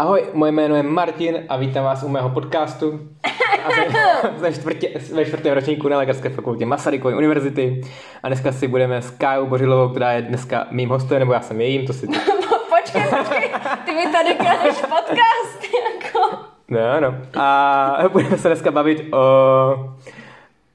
Ahoj, moje jméno je Martin a vítám vás u mého podcastu. A jsem, jsem čtvrtě, ve čtvrtém ročníku na Lékařské fakultě Masarykovy univerzity. A dneska si budeme s Kájou Bořilovou, která je dneska mým hostem, nebo já jsem jejím, to si... počkej, počkej, ty mi tady kradeš podcast, jako. No, no. A budeme se dneska bavit o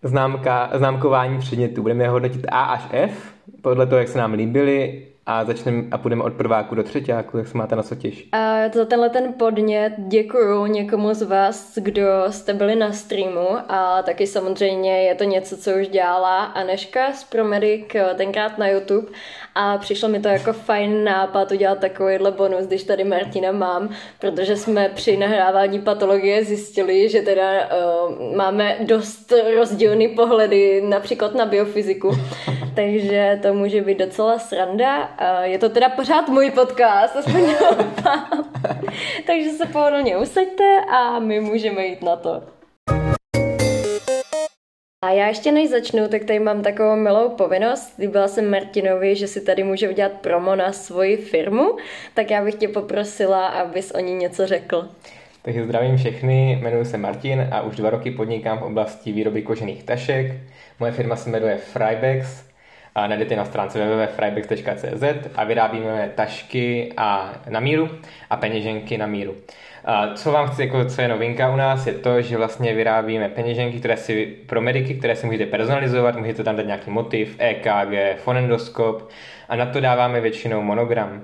známka, známkování předmětů. Budeme je hodnotit A až F, podle toho, jak se nám líbily a začneme a půjdeme od prváku do třetíku, jak se máte na co těž. A za tenhle ten podnět děkuju někomu z vás, kdo jste byli na streamu a taky samozřejmě je to něco, co už dělala Aneška z Promedic tenkrát na YouTube a přišlo mi to jako fajn nápad udělat takovýhle bonus, když tady Martina mám, protože jsme při nahrávání patologie zjistili, že teda uh, máme dost rozdílný pohledy například na biofyziku, takže to může být docela sranda. Uh, je to teda pořád můj podcast, aspoň takže se pohodlně usaďte a my můžeme jít na to. A já ještě než začnu, tak tady mám takovou milou povinnost. Líbila jsem Martinovi, že si tady může udělat promo na svoji firmu, tak já bych tě poprosila, abys o ní něco řekl. Takže zdravím všechny, jmenuji se Martin a už dva roky podnikám v oblasti výroby kožených tašek. Moje firma se jmenuje Frybex najdete na stránce www.frybex.cz a vyrábíme tašky a na míru a peněženky na míru. A co vám chci, jako, co je novinka u nás, je to, že vlastně vyrábíme peněženky, které si pro mediky, které si můžete personalizovat, můžete tam dát nějaký motiv, EKG, fonendoskop a na to dáváme většinou monogram.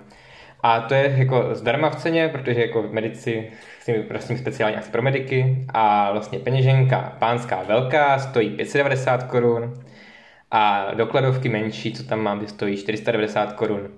A to je jako zdarma v ceně, protože jako medici si prosím speciální akce pro mediky a vlastně peněženka pánská velká stojí 590 korun a dokladovky menší, co tam mám, stojí 490 korun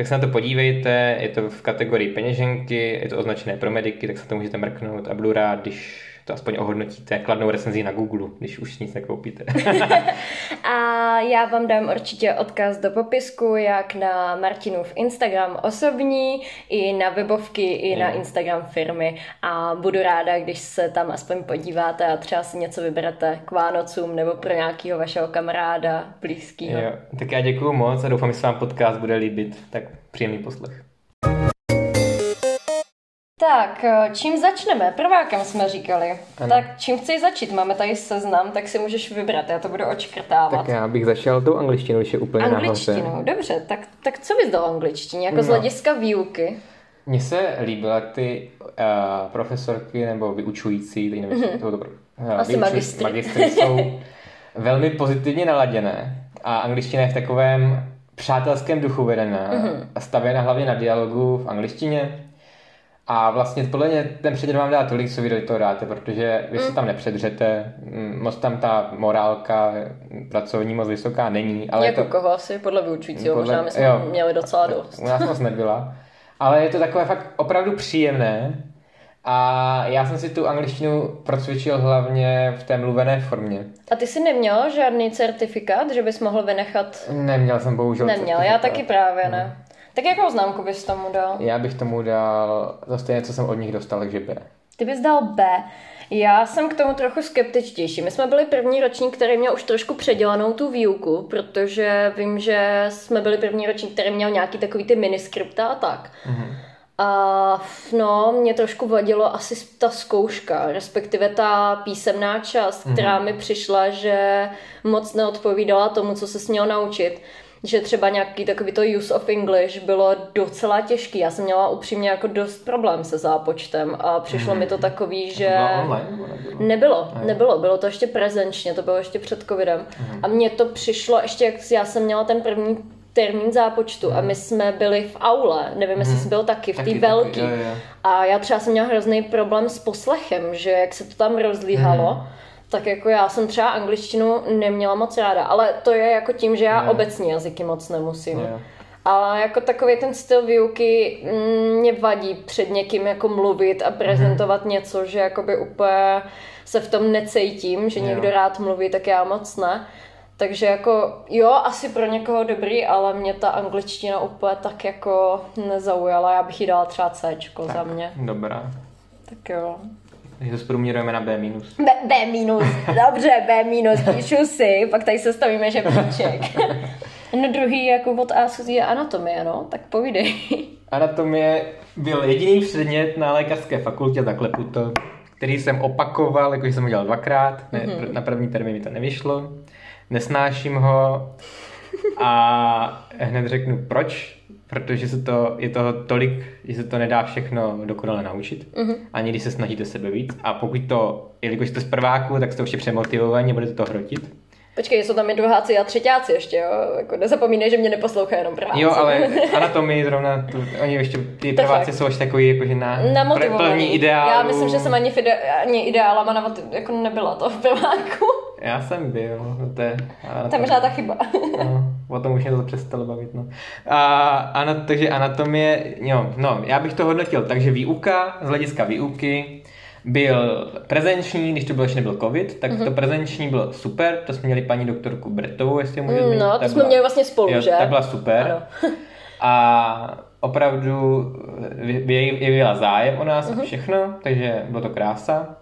tak se na to podívejte, je to v kategorii peněženky, je to označené pro mediky, tak se to můžete mrknout a budu rád, když to aspoň ohodnotíte kladnou recenzi na Google, když už nic nekoupíte. a já vám dám určitě odkaz do popisku, jak na Martinův Instagram osobní, i na webovky, i na Instagram firmy a budu ráda, když se tam aspoň podíváte a třeba si něco vyberete k Vánocům nebo pro nějakého vašeho kamaráda blízkého. Tak já děkuji moc a doufám, že se vám podcast bude líbit. Tak příjemný poslech. Tak, eh, čím začneme? Prvákem jsme říkali. Ano. Tak čím chceš začít? Máme tady seznam, tak si můžeš vybrat, já to budu očkrtávat. Tak já bych začal tou angličtinou, když je úplně Angličtinou, nahoře. dobře. Tak, tak co bys dal angličtině, jako no. z hlediska výuky? Mně se líbila ty uh, profesorky nebo vyučující, teď nevím, mm-hmm. to, uh, Asi magistry. magistry jsou velmi pozitivně naladěné a angličtina je v takovém přátelském duchu vedená mm-hmm. a stavěna hlavně na dialogu v angličtině a vlastně podle mě ten předmět vám dá tolik, co vy do toho dáte, protože vy se mm. tam nepředřete, mm, moc tam ta morálka pracovní moc vysoká není. Ale jako to, koho asi? Podle vyučujícího, podle, možná my jsme jo, měli docela dost. U nás moc nebyla. Ale je to takové fakt opravdu příjemné a já jsem si tu angličtinu procvičil hlavně v té mluvené formě. A ty jsi neměl žádný certifikát, že bys mohl vynechat? Neměl jsem bohužel Neměl, certifikát. já taky právě ne. Hmm. Tak jakou známku bys tomu dal? Já bych tomu dal to stejně, co jsem od nich dostal, takže B. Ty bys dal B. Já jsem k tomu trochu skeptičtější. My jsme byli první ročník, který měl už trošku předělanou tu výuku, protože vím, že jsme byli první ročník, který měl nějaký takový ty miniskripta a tak. Mm-hmm. A no, mě trošku vadilo asi ta zkouška, respektive ta písemná část, mm-hmm. která mi přišla, že moc neodpovídala tomu, co se směl naučit že třeba nějaký takový to use of English bylo docela těžký. Já jsem měla upřímně jako dost problém se zápočtem a přišlo mm. mi to mhm. takový, že... To online, nebo nebylo? Nebylo, nebylo, bylo to ještě prezenčně, to bylo ještě před covidem. Mm. A mně to přišlo ještě, jak já jsem měla ten první termín zápočtu mm. a my jsme byli v aule, nevím, jestli jsi byl taky, v té velký. A já třeba jsem měla hrozný problém s poslechem, že jak se to tam rozlíhalo, mm tak jako já jsem třeba angličtinu neměla moc ráda, ale to je jako tím, že já yeah. obecně jazyky moc nemusím. Yeah. A jako takový ten styl výuky mm, mě vadí před někým jako mluvit a prezentovat mm-hmm. něco, že jakoby úplně se v tom necítím, že yeah. někdo rád mluví, tak já moc ne. Takže jako jo, asi pro někoho dobrý, ale mě ta angličtina úplně tak jako nezaujala. Já bych jí dala třeba C za mě. Dobrá. Tak jo. Takže to zprůměrujeme na B minus. B, B minus, dobře, B minus, píšu si, pak tady se stavíme, že píček. No druhý jako od A je anatomie, no, tak povídej. Anatomie byl jediný předmět na lékařské fakultě, takhle to, který jsem opakoval, jakože jsem ho dělal dvakrát, ne, mm-hmm. na první termín mi to nevyšlo, nesnáším ho a hned řeknu proč, protože se to, je toho tolik, že se to nedá všechno dokonale naučit, mm-hmm. ani když se snažíte sebe víc. A pokud to, jelikož to z prváku, tak jste už přemotivovaní, budete to hrotit. Počkej, jsou tam i druháci a třetíáci ještě, jo? Jako nezapomínej, že mě neposlouchá jenom prváci. Jo, ale anatomii zrovna, tu, oni ještě, ty to prváci fakt. jsou už takový, jakože na plní ideál. Já myslím, že jsem ani, fide, ani ideálama na, jako nebyla to v prváku. Já jsem byl, to je... Tam možná ta chyba. no, o tom už mě to přestalo bavit, no. A, ano, takže anatomie, jo, no, já bych to hodnotil, takže výuka, z hlediska výuky, byl prezenční, když to bylo, ještě nebyl covid, tak mm-hmm. to prezenční bylo super, to jsme měli paní doktorku Bretovou, jestli můžu zmínit. No, to jsme byla, měli vlastně spolu, jo, že? Ta byla super. Ano. a opravdu vyjevila zájem o nás mm-hmm. a všechno, takže bylo to krása.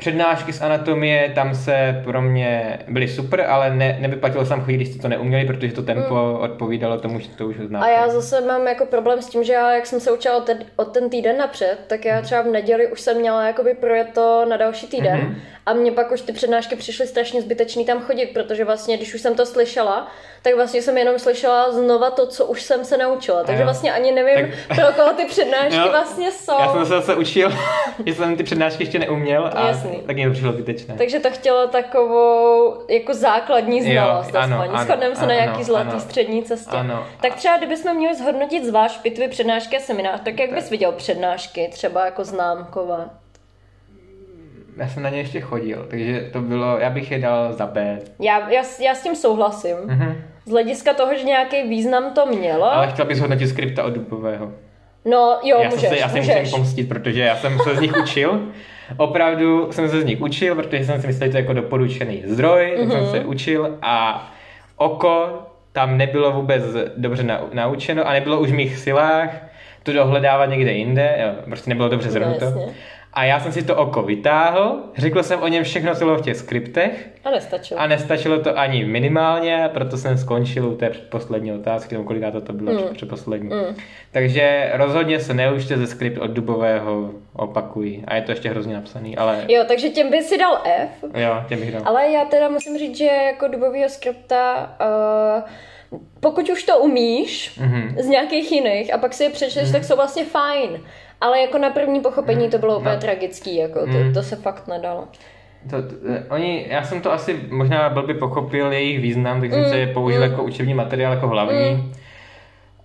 Přednášky z anatomie tam se pro mě byly super, ale ne, nevyplatilo jsem chodit, když jste to neuměli, protože to tempo mm. odpovídalo tomu, že to už znáte. A já zase mám jako problém s tím, že já, jak jsem se učila od ten, od ten týden napřed, tak já třeba v neděli už jsem měla jakoby projet to na další týden. Mm-hmm. A mně pak už ty přednášky přišly strašně zbytečný tam chodit, protože vlastně, když už jsem to slyšela, tak vlastně jsem jenom slyšela znova to, co už jsem se naučila. Takže vlastně ani nevím, tak... pro koho ty přednášky jo. vlastně jsou. Já jsem se zase učil, že jsem ty přednášky ještě neuměl a Jasný. tak mi to přišlo zbytečné. Takže to chtělo takovou jako základní znalost. Jo, ano, ano, Shodneme se ano, na nějaký zlatý ano, střední cestě. Ano. Tak třeba kdybychom měli zhodnotit zvlášť pitvy, přednášky a seminář, tak jak tak. bys viděl přednášky, třeba jako známkové? Já jsem na ně ještě chodil, takže to bylo, já bych je dal za B. Já, já, já s tím souhlasím. Mm-hmm. Z hlediska toho, že nějaký význam to mělo. Ale chtěl bys hodnotit skripta od Dubového. No jo, já můžeš, se, já se můžeš. musím pomstit, protože já jsem se z nich učil. Opravdu jsem se z nich učil, protože jsem si myslel, že to je jako doporučený zdroj, mm-hmm. tak jsem mhm. se učil a oko tam nebylo vůbec dobře naučeno a nebylo už v mých silách to dohledávat někde jinde, jo, prostě nebylo dobře zhrnuto. No, a já jsem si to oko vytáhl, řekl jsem o něm všechno, co bylo v těch skriptech. A nestačilo. A nestačilo to ani minimálně, proto jsem skončil u té předposlední otázky, nebo koliká to, to bylo mm. předposlední. Mm. Takže rozhodně se neučte ze skript od Dubového, opakují. A je to ještě hrozně napsaný, ale... Jo, takže těm by si dal F. Jo, těm bych dal. Ale já teda musím říct, že jako Dubového skripta... Uh, pokud už to umíš mm-hmm. z nějakých jiných a pak si je přečteš, mm-hmm. tak jsou vlastně fajn. Ale jako na první pochopení to bylo úplně no. tragický, jako to, mm. to se fakt nedalo. To, to, oni, já jsem to asi možná blbě pochopil jejich význam, tak jsem mm. se je použil mm. jako učební materiál, jako hlavní. Mm.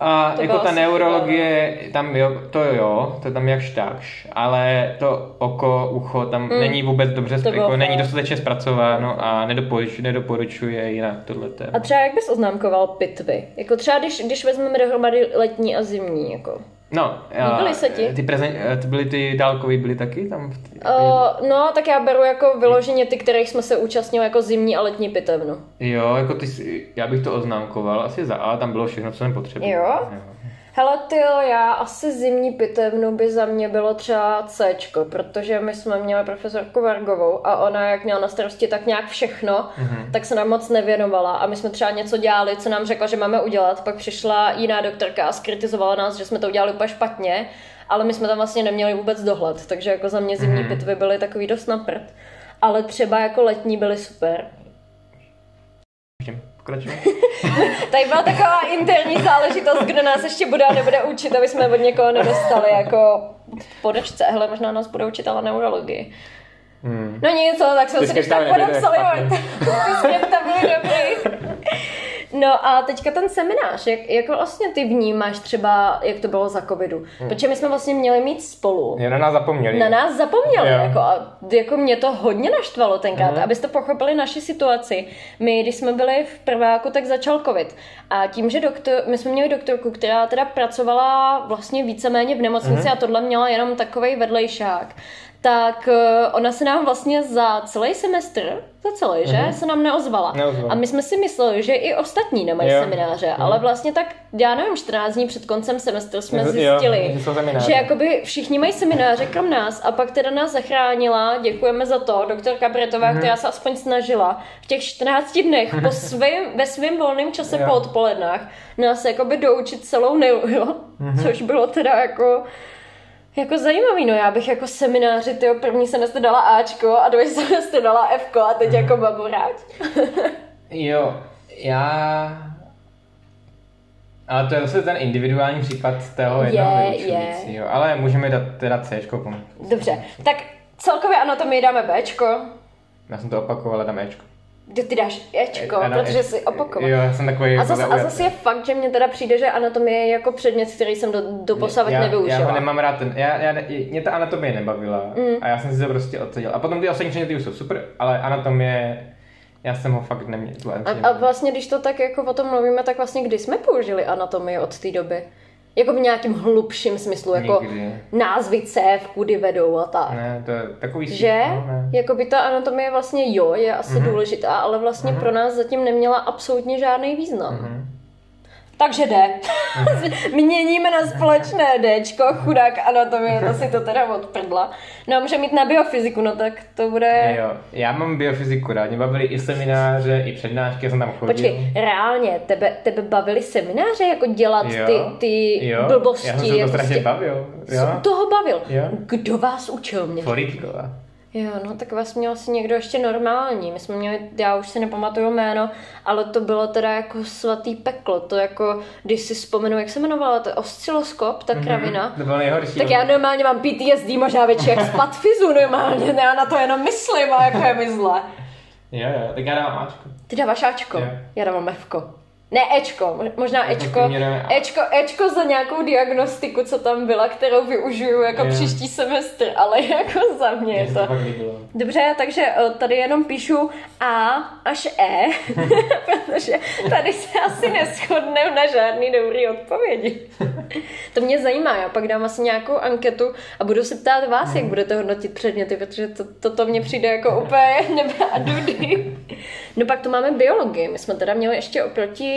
A to jako ta neurologie, tam jo, to jo, to tam jakž takž, ale to oko, ucho tam mm. není vůbec dobře, to jako, není dostatečně zpracováno a nedoporučuje, nedoporučuje jinak tohle téma. A třeba jak bys oznámkoval pitvy? Jako třeba když, když vezmeme dohromady letní a zimní, jako. No, Líbily se ti? Ty, prezen, eh, ty byly ty dálkový, byly taky tam? V tý, uh, no, tak já beru jako vyloženě ty, kterých jsme se účastnili jako zimní a letní pitevnu. Jo, jako ty, já bych to oznámkoval asi za A, tam bylo všechno, co jsem potřeboval. Jo? jo. Hele ty já asi zimní pitevnu by za mě bylo třeba C, protože my jsme měli profesorku Vargovou a ona jak měla na starosti tak nějak všechno, mm-hmm. tak se nám moc nevěnovala a my jsme třeba něco dělali, co nám řekla, že máme udělat, pak přišla jiná doktorka a skritizovala nás, že jsme to udělali úplně špatně, ale my jsme tam vlastně neměli vůbec dohled, takže jako za mě zimní mm-hmm. pitvy byly takový dost na prd. Ale třeba jako letní byly super. Pokračujeme. Tady byla taková interní záležitost, kdo nás ještě bude a nebude učit, aby jsme od někoho nedostali jako podačce. Hele, možná nás bude učit ale neurologii. Hmm. No nic, tak jsme si když tak podepsali. Skripta byly dobrý. No a teďka ten seminář, jak, jak vlastně ty vnímáš třeba, jak to bylo za covidu? Hmm. Protože my jsme vlastně měli mít spolu. Je na nás zapomněli. Na nás zapomněli, jako, a jako mě to hodně naštvalo tenkrát, hmm. abyste pochopili naši situaci. My, když jsme byli v prváku, tak začal covid. A tím, že doktor, my jsme měli doktorku, která teda pracovala vlastně víceméně v nemocnici hmm. a tohle měla jenom takový vedlejšák, tak eh, ona se nám vlastně za celý semestr, za celý, že, se nám neozvala. Neozvala. A my jsme si mysleli, že i ostatní nemají Jo. semináře, ale vlastně tak, já nevím, 14 dní před koncem semestru jsme Jo, zjistili, že jsou semináře. že jakoby všichni mají semináře krom nás a pak teda nás zachránila, děkujeme za to, doktorka Bretová, Mhm. která se aspoň snažila v těch 14 dnech po svým, ve svém volném čase Jo. po odpolednách nás jakoby doučit celou neuro, Mhm. což bylo teda jako jako zajímavý, no já bych jako semináři, tyjo, první semestr dala Ačko a druhý semestr dala Fko a teď jako baboráč. Jo, já... Ale to je zase ten individuální případ toho Je, jednoho je. vyučujícího. Ale můžeme dát teda C. Dobře, tak celkově anatomii dáme Bčko, Já jsem to opakoval, ale dám Ečko. Ty, ty dáš Ečko, Já dám protože jsi opakoval. Jo, já jsem takový A zase, a zase je fakt, že mně teda přijde, že anatomie je jako předmět, který jsem do, do posavat já, já nevyužila. ho nemám rád, ten, já, já, ne- mě ta anatomie nebavila mm. a já jsem si to prostě odseděl. A potom ty ostatní předměty už jsou super, ale anatomie, já jsem ho fakt neměl. A, a vlastně, když to tak jako o tom mluvíme, tak vlastně kdy jsme použili anatomii od té doby? Jako v nějakým hlubším smyslu, jako Nikdy. názvy cév, kudy vedou a tak. Ne, to je takový... Že? No, ne. Jako by ta anatomie vlastně jo, je asi Mhm. mm-hmm. důležitá, ale vlastně mm-hmm. pro nás zatím neměla absolutně žádný význam. Mm-hmm. Takže. Mhm. Měníme na společné Dčko, chudák anatomie, to si to teda odprdla. No a může mít na biofyziku, no tak to bude... Jo, já mám biofyziku rád, mě bavily i semináře, i přednášky, jsem tam chodil. Počkej, reálně, tebe, tebe bavily semináře, jako dělat Jo, ty, ty jo, blbosti? Já jsem se to jako strašně prostě- bavil. Co Jo, toho bavil? Jo. Kdo vás učil mě? Foríčková. Jo, no tak vás měl asi někdo ještě normální. My jsme měli, já už si nepamatuju jméno, ale to bylo teda jako svatý peklo. To jako, když si vzpomenu, jak se jmenovala, to osciloskop, ta kravina. To bylo nejhorší. Tak já normálně mám PTSD možná větší jak z patfizu normálně, já na to jenom myslím a jako je mi zle. Jo, jo, tak já dám Ačko. Ty dáváš Ačko, Jo. já dávám Fko. Ne, Ečko, mo- možná Ečko. průměrem A. Ečko, Ečko za nějakou diagnostiku, co tam byla, kterou využiju jako Jo. příští semestr, ale jako za mě je to. to. Dobře, takže eh, tady jenom píšu A až E, protože tady se asi neschodneme na žádný dobrý odpovědi. to mě zajímá, já pak dám asi nějakou anketu a budu se ptát vás, jak budete hodnotit předměty, protože to, toto mně přijde jako úplně nebe a dudy. No pak tu máme biologii, my jsme teda měli ještě oproti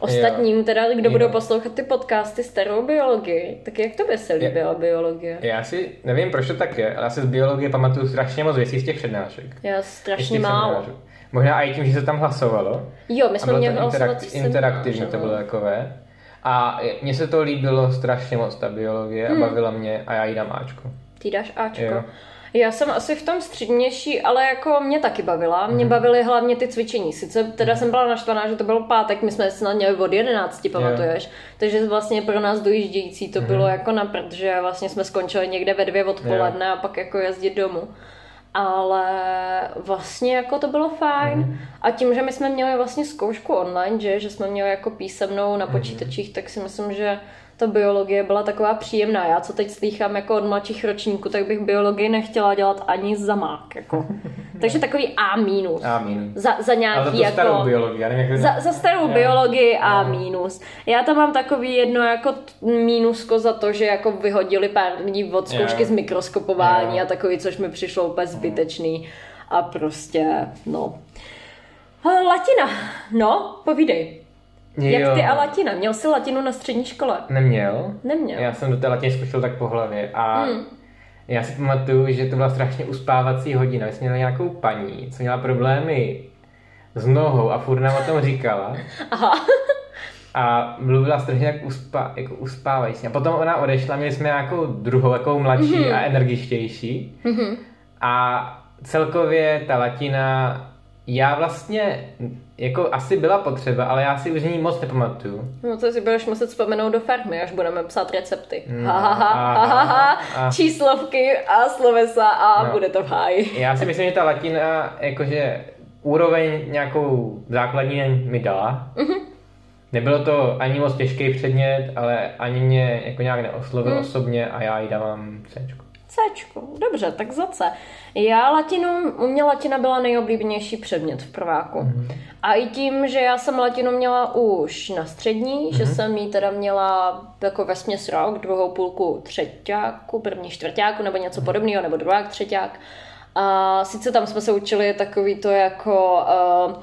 ostatním, teda kdo Jo. budou poslouchat ty podcasty starou biologii, tak jak to by se líbila biologie? Já si nevím, proč to tak je, ale já si z biologie pamatuju strašně moc věcí z těch přednášek. Já strašně málo. Možná i tím, že se tam hlasovalo. Jo, my jsme měli to interak- hlasovací interaktivní, to bylo takové. A mně se to líbilo strašně moc, ta biologie, Hmm. a bavila mě a já jí dám Ačko. Ty dáš Ačko. Jo. Já jsem asi v tom střednější, ale jako mě taky bavila. Mě Mhm. bavily hlavně ty cvičení. Sice teda jsem byla naštvaná, že to byl pátek, my jsme snad měli od 11, pamatuješ? Takže vlastně pro nás dojíždějící Mhm. to bylo jako na prd, že vlastně jsme skončili někde ve dvě odpoledne a pak jako jezdit domů. Ale vlastně jako to bylo fajn. Mhm. A tím, že my jsme měli vlastně zkoušku online, že, že jsme měli jako písemnou Mhm. na počítačích, tak si myslím, že ta biologie byla taková příjemná. Já co teď slýchám jako od mladších ročníků, tak bych biologii nechtěla dělat ani za mák. Jako. Takže takový A minus. A minus. Za, za Ale nějaký za tu starou jako... biologii, já nevím, jak Za, za starou Jo. biologii A minus. Já tam mám takový jedno jako mínusko za to, že jako vyhodili pár lidí od zkoušky z mikroskopování Jo. a takový, což mi přišlo úplně zbytečný. A prostě, no. A Latina. No, povídej. Jak Jo. ty a latina? Měl jsi latinu na střední škole? Neměl. Neměl. Já jsem do té latiny skočil tak po hlavě a Hmm. já si pamatuju, že to byla strašně uspávací hodina. My jsme měli nějakou paní, co měla problémy s nohou a furt nám o tom říkala. Aha. A mluvila strašně jak, uspa, jako uspávající. A potom ona odešla, měli jsme nějakou druhou, takovou mladší Mhm. mm-hmm. a energičtější. Mm-hmm. A celkově ta latina, já vlastně, jako asi byla potřeba, ale já si už ní moc nepamatuju. No to si budeš muset vzpomenout do farmy, až budeme psát recepty. No, Ha, ha, ha, ha, ha, ha. Číslovky a slovesa a No. bude to v háji. Já si myslím, že ta latina, jakože úroveň nějakou základní mi dala. Mm-hmm. Nebylo to ani moc těžký předmět, ale ani mě jako nějak neoslovil mm. osobně a já jí dávám C. Cčko, dobře, tak za C. Já latinu, u mě latina byla nejoblíbenější předmět v prváku. Mm-hmm. A i tím, že já jsem latinu měla už na střední, mm-hmm. že jsem ji teda měla jako ve směs rok, druhou půlku třetíku, první čtvrtáku nebo něco mm-hmm. podobného, nebo druhák, třeták. A sice tam jsme se učili takový to jako... Uh,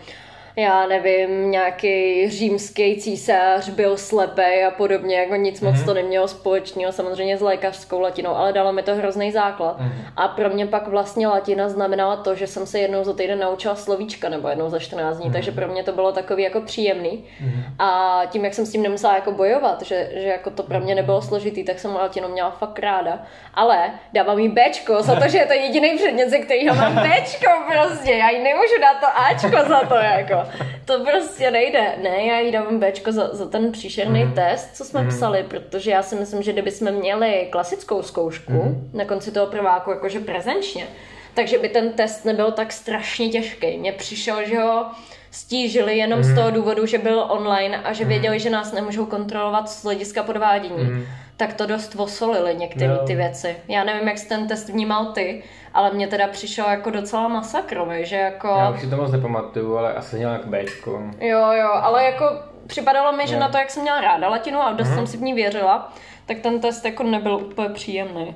já nevím, nějaký římský císař byl slepý a podobně, jako nic mm-hmm. moc mhm. to nemělo společného, samozřejmě s lékařskou latinou, ale dalo mi to hrozný základ. Mm-hmm. A pro mě pak vlastně latina znamenala to, že jsem se jednou za týden naučila slovíčka nebo jednou za 14 dní, mm-hmm. takže pro mě to bylo takový jako příjemný. Mm-hmm. A tím, jak jsem s tím nemusela jako bojovat, že, že jako to pro mě nebylo složitý, tak jsem latinu měla fakt ráda. Ale dávám jí Bčko za to, že je to jediný předmět, ze kterého mám Bčko prostě. Já jí nemůžu dát to Ačko za to jako. To prostě nejde. Ne, já jí dávám Bčko za, za ten příšerný mm. test, co jsme mm. psali, protože já si myslím, že kdybychom měli klasickou zkoušku mm. na konci toho prváku, jakože prezenčně, takže by ten test nebyl tak strašně těžký. Mně přišel, že ho stížili jenom mm. z toho důvodu, že byl online a že věděli, že nás nemůžou kontrolovat z hlediska podvádění. Mm tak to dost vosolili některé ty věci. Já nevím, jak jsi ten test vnímal ty, ale mě teda přišel jako docela masakrový, že jako... Já už si to moc nepamatuju, ale asi nějak Bčko. Jo, jo, ale jako připadalo mi, že no. na to, jak jsem měla ráda latinu a dost mm-hmm. jsem si v ní věřila, tak ten test jako nebyl úplně příjemný.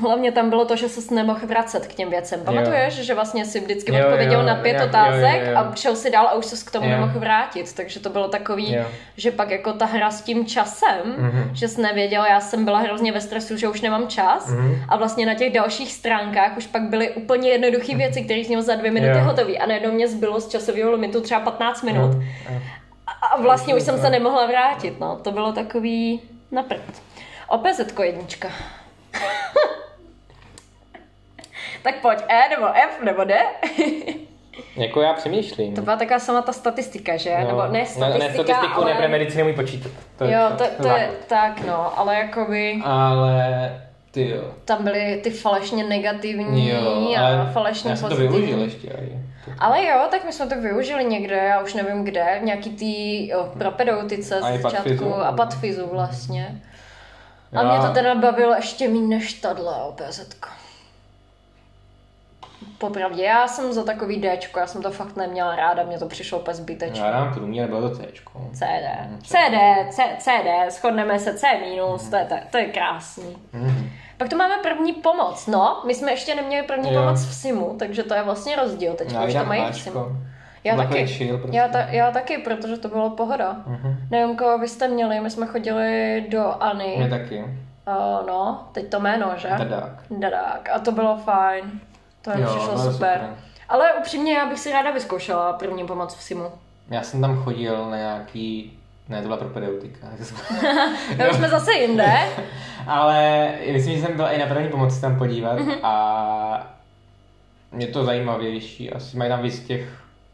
Hlavně tam bylo to, že se nemohl vracet k těm věcem. Pamatuješ, jo. že vlastně si vždycky jo, odpověděl jo, na pět jo, otázek jo, jo, jo. a šel si dál a už se k tomu jo. nemohl vrátit. Takže to bylo takový, jo. že pak jako ta hra s tím časem, mm-hmm. že jsi nevěděl, já jsem byla hrozně ve stresu, že už nemám čas mm-hmm. a vlastně na těch dalších stránkách už pak byly úplně jednoduché mhm. věci, které jsi měl za dvě minuty hotový a najednou mě zbylo z časového limitu třeba 15 minut. Mm-hmm. A vlastně už jsem se nemohla vrátit, no. To bylo takový na prd. OPZ jednička. tak pojď E nebo F nebo D. jako já přemýšlím. To byla taková sama ta statistika, že? No, nebo ne statistika, ne, ne statistiku ale... nebude medicíny můj počítat. To jo, to, to, to je tak, no, ale jakoby... Ale ty jo. Tam byly ty falešně negativní jo, a falešně já jsem pozitivní. to využil ještě. Aj. Ale jo, tak my jsme to využili někde, já už nevím kde, v nějaký tý jo, propedeutice z začátku a patfizu vlastně. A mě to teda bavilo ještě méně než tahle OPZ. Popravdě, já jsem za takový D, já jsem to fakt neměla ráda, mě to přišlo úplně zbytečné. Já dám průměr, bylo to C. CD. CD, C, CD, shodneme se C minus, mm. to, je, to, to je krásný. Mm. Pak tu máme první pomoc. No, my jsme ještě neměli první jo. pomoc v SIMu, takže to je vlastně rozdíl. Teď už to mají v SIMu. Já taky, chill, prostě. já, ta, já taky, protože to bylo pohoda. Uh-huh. Nevím, koho vy jste měli, my jsme chodili do Ani. Mě taky. Uh, no, teď to jméno, že? Dadák. Dadák. A to bylo fajn. To mi přišlo super. super. Ale upřímně, já bych si ráda vyzkoušela první pomoc v SIMu. Já jsem tam chodil na nějaký ne, to byla propedeutika. no, už jsme zase jinde. Ale myslím, že jsem byl i na první pomoci tam podívat mm-hmm. a mě to zajímavější. Asi mají tam víc těch...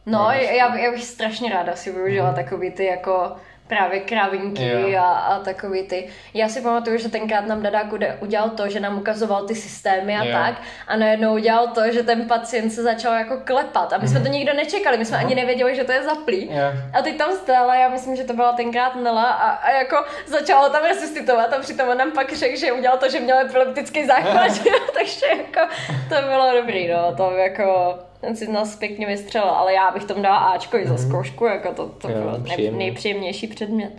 No, já, já bych strašně ráda si využila mm-hmm. takový ty jako právě krávinky a, a takový ty. Já si pamatuju, že tenkrát nám Dadák udělal to, že nám ukazoval ty systémy a jo. tak a najednou udělal to, že ten pacient se začal jako klepat a my jsme to mhm. nikdo nečekali, my jsme ani nevěděli, že to je zaplý. Jo. A teď tam stála, já myslím, že to byla tenkrát Nela a, a jako začalo tam resuscitovat a přitom on nám pak řekl, že udělal to, že měl epileptický záchvat, takže jako to bylo dobrý, no, to jako ten si nás pěkně vystřelil, ale já bych tomu dala Ačko i za mhm. zkoušku, jako to, to jo, byl příjemný. nejpříjemnější předmět.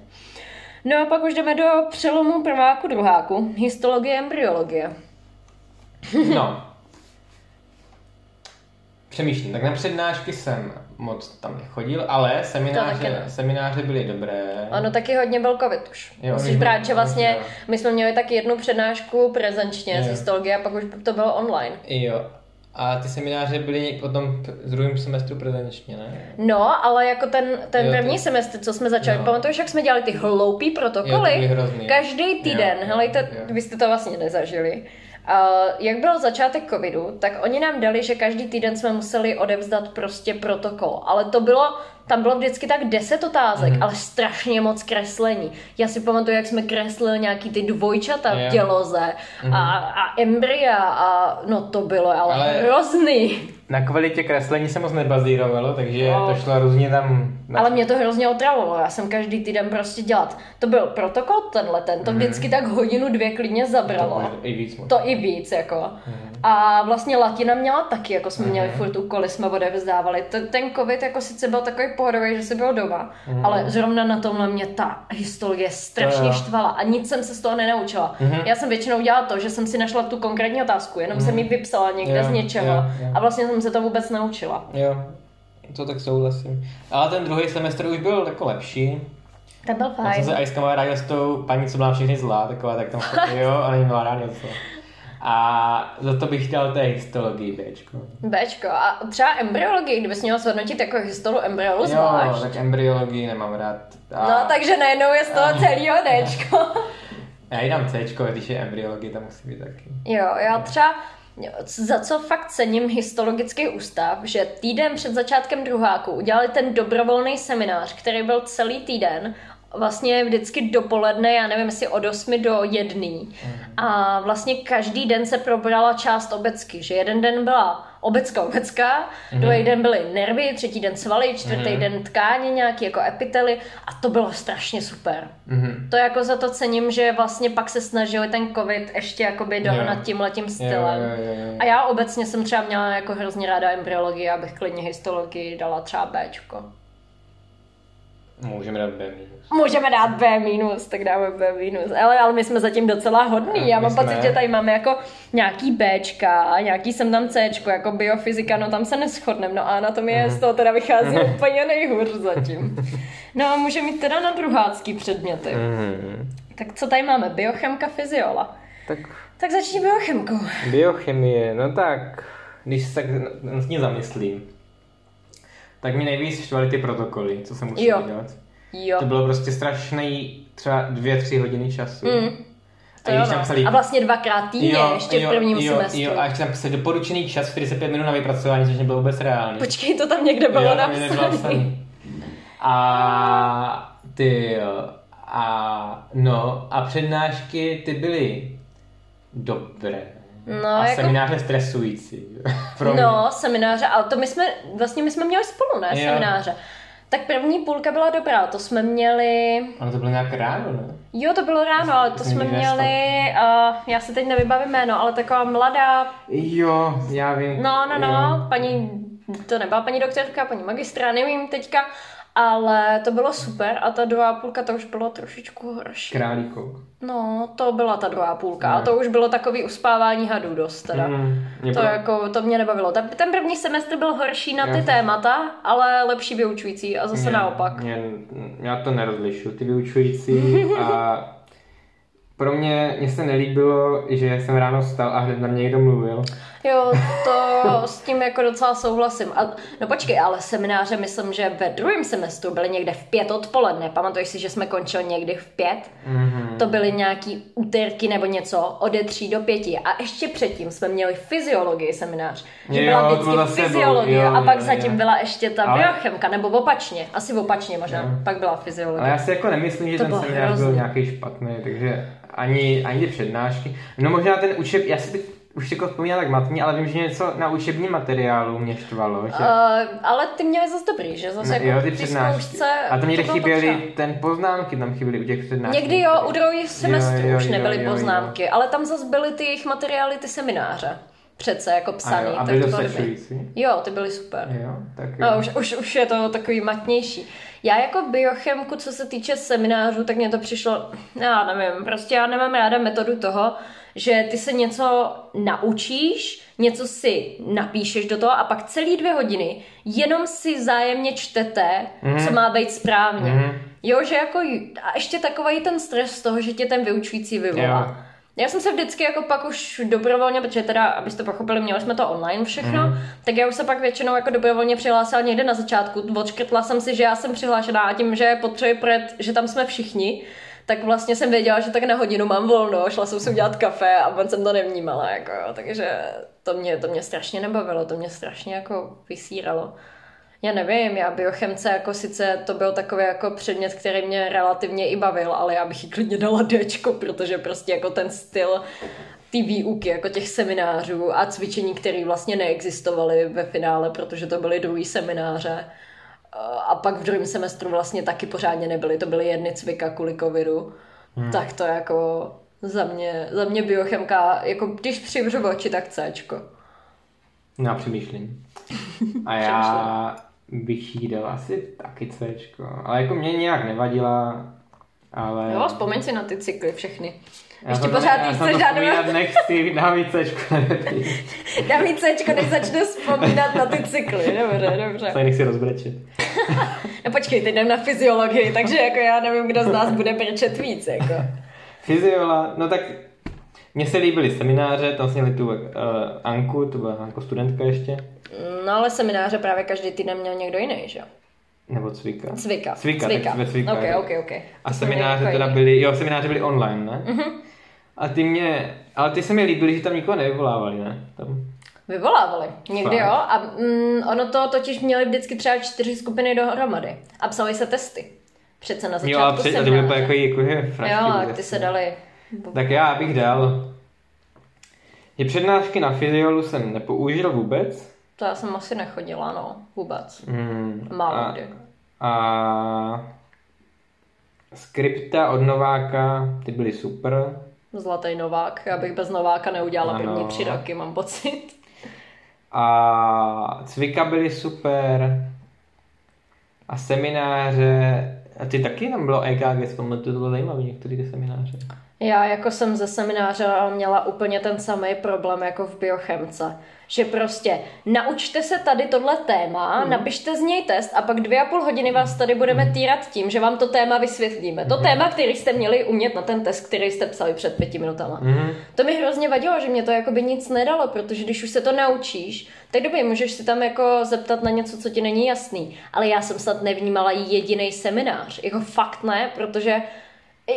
No a pak už jdeme do přelomu prváku, druháku. Histologie, embryologie. no. Přemýšlím, tak na přednášky jsem moc tam nechodil, ale semináře, semináře byly dobré. Ano, taky hodně byl covid už. Jo, Musíš brát, že vlastně my jsme měli taky jednu přednášku prezenčně jo. z histologie a pak už to bylo online. Jo, a ty semináře byly potom z druhém semestru prezenčně, ne? No, ale jako ten, ten jo, první to... semestr, co jsme začali, no. pamatuješ, jak jsme dělali ty hloupý protokoly? Jo, hrozný. Každý týden, jo, helejte, jo. vy jste to vlastně nezažili. Uh, jak byl začátek covidu, tak oni nám dali, že každý týden jsme museli odevzdat prostě protokol. Ale to bylo, tam bylo vždycky tak deset otázek, mm. ale strašně moc kreslení. Já si pamatuju, jak jsme kreslili nějaký ty dvojčata v těloze mm. a, a embrya a no to bylo ale, ale hrozný. na kvalitě kreslení se moc nebazírovalo, takže no. to šlo různě tam... Na... Ale mě to hrozně otravovalo, já jsem každý týden prostě dělat. To byl protokol tenhle, ten to mm. vždycky tak hodinu, dvě klidně zabralo. To i víc. Možná. To i víc, jako. Mm. A vlastně latina měla taky, jako jsme mm. měli furt úkoly, jsme odevzdávali. Ten covid jako sice byl takový pohodový, že se byl doma, mm. ale zrovna na tomhle mě ta histologie strašně štvala a nic jsem se z toho nenaučila. Mm. Já jsem většinou dělala to, že jsem si našla tu konkrétní otázku, jenom mm. jsem ji vypsala někde yeah, z něčeho yeah, yeah. a vlastně jsem se to vůbec naučila. Jo, to tak souhlasím. Ale ten druhý semestr už byl jako lepší. To byl fajn. Já jsem se i s kamarádem s tou paní, co byla všechny zlá, taková, tak tam jo, ale měla rád něco. A za to bych chtěl té histologii Bčko. Bčko. A třeba embryologii, kdybys měl shodnotit jako histolu embryolu zvlášť. Jo, tak embryologii nemám rád. A... No, takže najednou je z toho celého Dčko. Já jí dám Cčko, když je embryologie, tam musí být taky. Jo, já třeba za co fakt cením histologický ústav, že týden před začátkem druháku udělali ten dobrovolný seminář, který byl celý týden vlastně vždycky dopoledne, já nevím, jestli od 8 do 1. Mm. A vlastně každý den se probrala část obecky, že jeden den byla obecka, obecka, mm. druhý den byly nervy, třetí den svaly, čtvrtý mm. den tkáně nějaký jako epitely a to bylo strašně super. Mm. To jako za to cením, že vlastně pak se snažili ten covid ještě jakoby dohnat tím letím stylem. Jo, jo, jo, jo. A já obecně jsem třeba měla jako hrozně ráda embryologii, abych klidně histologii dala třeba Bčko. Můžeme dát B minus. Můžeme dát B minus, tak dáme B minus. Ale, ale my jsme zatím docela hodní. Já mám jsme... pocit, že tady máme jako nějaký Bčka, nějaký jsem tam Cčko, jako biofyzika, no tam se neschodneme. No a anatomie mm. z toho teda vychází mm. úplně nejhůř zatím. No a můžeme mít teda na druhácký předměty. Mm. Tak co tady máme? Biochemka, fyziola. Tak, tak začni biochemkou. Biochemie, no tak, když se tak s ní zamyslím, tak mi nejvíc štvaly ty protokoly, co jsem musel dělat. Jo. To bylo prostě strašný třeba dvě, tři hodiny času. Mm. To a, jo, no. psali... a vlastně dvakrát týdně, jo, ještě jo, v prvním jo, semestru. Jo, a ještě tam psali doporučený čas 45 minut na vypracování, což nebylo vůbec reálný. Počkej, to tam někde bylo jo, napsané. A ty a no a přednášky ty byly dobré. No, a jako... semináře stresující. Pro mě. No, semináře, ale to my jsme, vlastně my jsme měli spolu, ne, jo. semináře. Tak první půlka byla dobrá, to jsme měli... Ale to bylo nějak ráno, ne? Jo, to bylo ráno, ale to, jsme měli, uh, já si teď nevybavím jméno, ale taková mladá... Jo, já vím. No, no, no, jo. paní, to nebyla paní doktorka, paní magistra, nevím teďka, ale to bylo super a ta druhá půlka to už bylo trošičku horší. Králíkou. No, to byla ta druhá půlka. A to už bylo takový uspávání hadů dost teda. Mm, to, jako, to mě nebavilo. Ten první semestr byl horší na ty já. témata, ale lepší vyučující a zase mě, naopak. Mě, já to nerozlišu, ty vyučující a pro mě, mě se nelíbilo, že jsem ráno vstal a hned na mě někdo mluvil. Jo, to s tím jako docela souhlasím. A, no počkej, ale semináře myslím, že ve druhém semestru byly někde v pět odpoledne. Pamatuješ si, že jsme končili někdy v pět? Mm-hmm. To byly nějaký úterky nebo něco ode tří do pěti. A ještě předtím jsme měli fyziologii seminář. Že jo, byla vždycky fyziologie jo, a pak jo, zatím jo. byla ještě ta ale... biochemka, nebo opačně. Asi opačně možná. Jo. Pak byla fyziologie. Ale já si jako nemyslím, že to ten seminář hrozný. byl nějaký špatný, takže ani, ani ty přednášky. No možná ten učeb, já si teď už jako vzpomínala tak matný, ale vím, že něco na učební materiálu mě štvalo. Že... Uh, ale ty měli zase dobrý, že zase no, jako jo, ty přednášky. Zkoušce, a tam někde chyběly ten poznámky, tam chyběly u těch přednášek. Někdy jo, u druhých semestrů už nebyly jo, jo, poznámky, jo. ale tam zase byly ty jejich materiály, ty semináře přece jako psaný. A, jo, a byly dostačující? Jo, ty byly super. Jo, tak jo. No, už, už, už je to takový matnější. Já jako biochemku, co se týče seminářů, tak mě to přišlo, já nevím, prostě já nemám ráda metodu toho, že ty se něco naučíš, něco si napíšeš do toho a pak celý dvě hodiny jenom si zájemně čtete, mm. co má být správně. Mm. Jo, že jako a ještě takový ten stres z toho, že tě ten vyučující vyvolá. Jo. Já jsem se vždycky jako pak už dobrovolně, protože teda, abyste pochopili, měli jsme to online všechno, mm. tak já už se pak většinou jako dobrovolně přihlásila někde na začátku. Odškrtla jsem si, že já jsem přihlášená a tím, že potřebuji projet, že tam jsme všichni, tak vlastně jsem věděla, že tak na hodinu mám volno, šla jsem si udělat kafe a on jsem to nevnímala, jako jo, takže to mě, to mě strašně nebavilo, to mě strašně jako vysíralo. Já nevím, já biochemce jako sice to byl takový jako předmět, který mě relativně i bavil, ale já bych ji klidně dala Dčko, protože prostě jako ten styl ty výuky, jako těch seminářů a cvičení, které vlastně neexistovaly ve finále, protože to byly druhý semináře. A pak v druhém semestru vlastně taky pořádně nebyly, to byly jedny cvika kvůli covidu. Hmm. Tak to jako za mě, za mě biochemka, jako když přivřu oči, tak Cčko. No, přemýšlím. A já bych jí dal asi taky Cčko. Ale jako mě nějak nevadila, ale... Jo, vzpomeň si na ty cykly všechny. Já Ještě pořád ne, chceš žádnou... nechci, dám jí Cčko. dám jí Cčko, než začnu vzpomínat na ty cykly. Dobře, dobře. Se nechci rozbrečet. no počkej, teď jdem na fyziologii, takže jako já nevím, kdo z nás bude brečet víc. Jako. Fyziola, no tak mně se líbily semináře, tam jsme měli tu uh, Anku, to byla jako studentka ještě. No ale semináře právě každý týden měl někdo jiný, že jo? Nebo cvika. Cvika. Cvika, cvika. Tak ve cvika. Okay, okay, okay. A semináře teda byly, jo, semináře byly online, ne? Uh-huh. A ty mě, ale ty se mi líbily, že tam nikoho nevyvolávali, ne? Tam. Vyvolávali, někdy Fakt. jo. A mm, ono to totiž měli vždycky třeba čtyři skupiny dohromady. A psali se testy. Přece na začátku Jo, a před, a to bylo jako, jako je Jo, a ty se dali. Tak já bych dal. Je přednášky na fyziolu jsem nepoužil vůbec. To já jsem asi nechodila, no, vůbec. Mm, Málo a, kdy. A skripta od Nováka, ty byly super. Zlatý Novák, já bych bez Nováka neudělala ano. první tři roky, mám pocit. A cvika byly super. A semináře, a ty taky tam bylo EKG, vzpomínám, to bylo zajímavé, některé ty semináře. Já jako jsem ze semináře měla úplně ten samý problém jako v biochemce. Že prostě naučte se tady tohle téma, mm. napište z něj test a pak dvě a půl hodiny vás tady budeme týrat tím, že vám to téma vysvětlíme. To mm. téma, který jste měli umět na ten test, který jste psali před pěti minutama. Mm. To mi hrozně vadilo, že mě to jako by nic nedalo, protože když už se to naučíš, tak dobře, můžeš si tam jako zeptat na něco, co ti není jasný. Ale já jsem snad nevnímala jediný seminář. Jako fakt ne, protože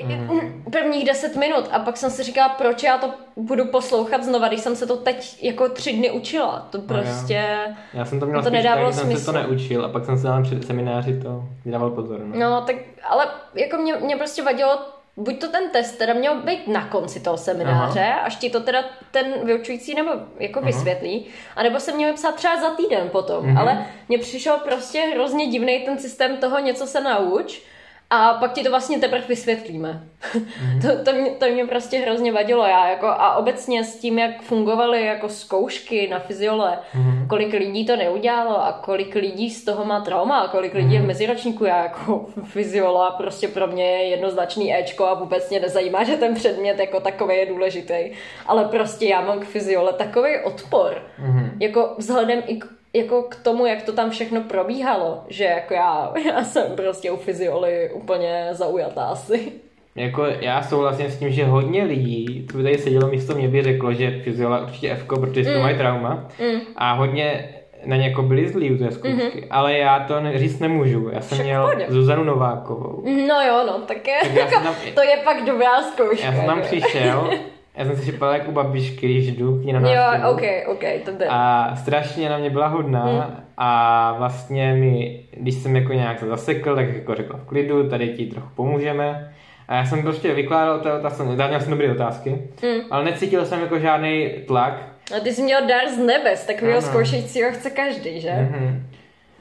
Mm. Prvních deset minut a pak jsem si říkala, proč já to budu poslouchat znova, když jsem se to teď jako tři dny učila. To prostě... No, já jsem to měl to nedávalo tak, jsem se to neučil a pak jsem se na před semináři to vydával pozor. No. no, tak ale jako mě, mě prostě vadilo buď to ten test teda měl být na konci toho semináře, Aha. až ti to teda ten vyučující nebo jako Aha. vysvětlí, anebo se měl psát třeba za týden potom. Mhm. ale mně přišel prostě hrozně divný ten systém toho něco se nauč, a pak ti to vlastně teprve vysvětlíme. Mm. to, to, mě, to mě prostě hrozně vadilo. Já jako, a obecně s tím, jak fungovaly jako zkoušky na fyziole, mm. kolik lidí to neudělalo a kolik lidí z toho má trauma a kolik lidí mm. je v mhm. meziročníku. Já jako fyziola prostě pro mě je jednoznačný Ečko a vůbec mě nezajímá, že ten předmět jako takový je důležitý. Ale prostě já mám k fyziole takový odpor. Mm. Jako vzhledem i k jako k tomu, jak to tam všechno probíhalo, že jako já, já jsem prostě u fyzioly úplně zaujatá asi. Jako já souhlasím s tím, že hodně lidí, co by tady sedělo místo mě, by řeklo, že fyziola určitě F, protože mm. to mají trauma. Mm. A hodně na ně jako byli zlí u té zkoušky, mm-hmm. ale já to říct nemůžu. Já jsem Však měl půjde. Zuzanu Novákovou. No jo, no, tak, je, tak jako, tam, to je pak dobrá zkouška. Já jsem tam přišel Já jsem si připadal jako u babičky, když jdu k ní na návštěvu. Jo, ok, ok, to jde. A strašně na mě byla hodná hmm. a vlastně mi, když jsem jako nějak se zasekl, tak jako řekla v klidu, tady ti trochu pomůžeme. A já jsem prostě vykládal ty otázky, měl jsem dobré otázky, mm. ale necítil jsem jako žádný tlak. A ty jsi měl dar z nebes, takového zkoušejícího chce každý, že? Mm-hmm.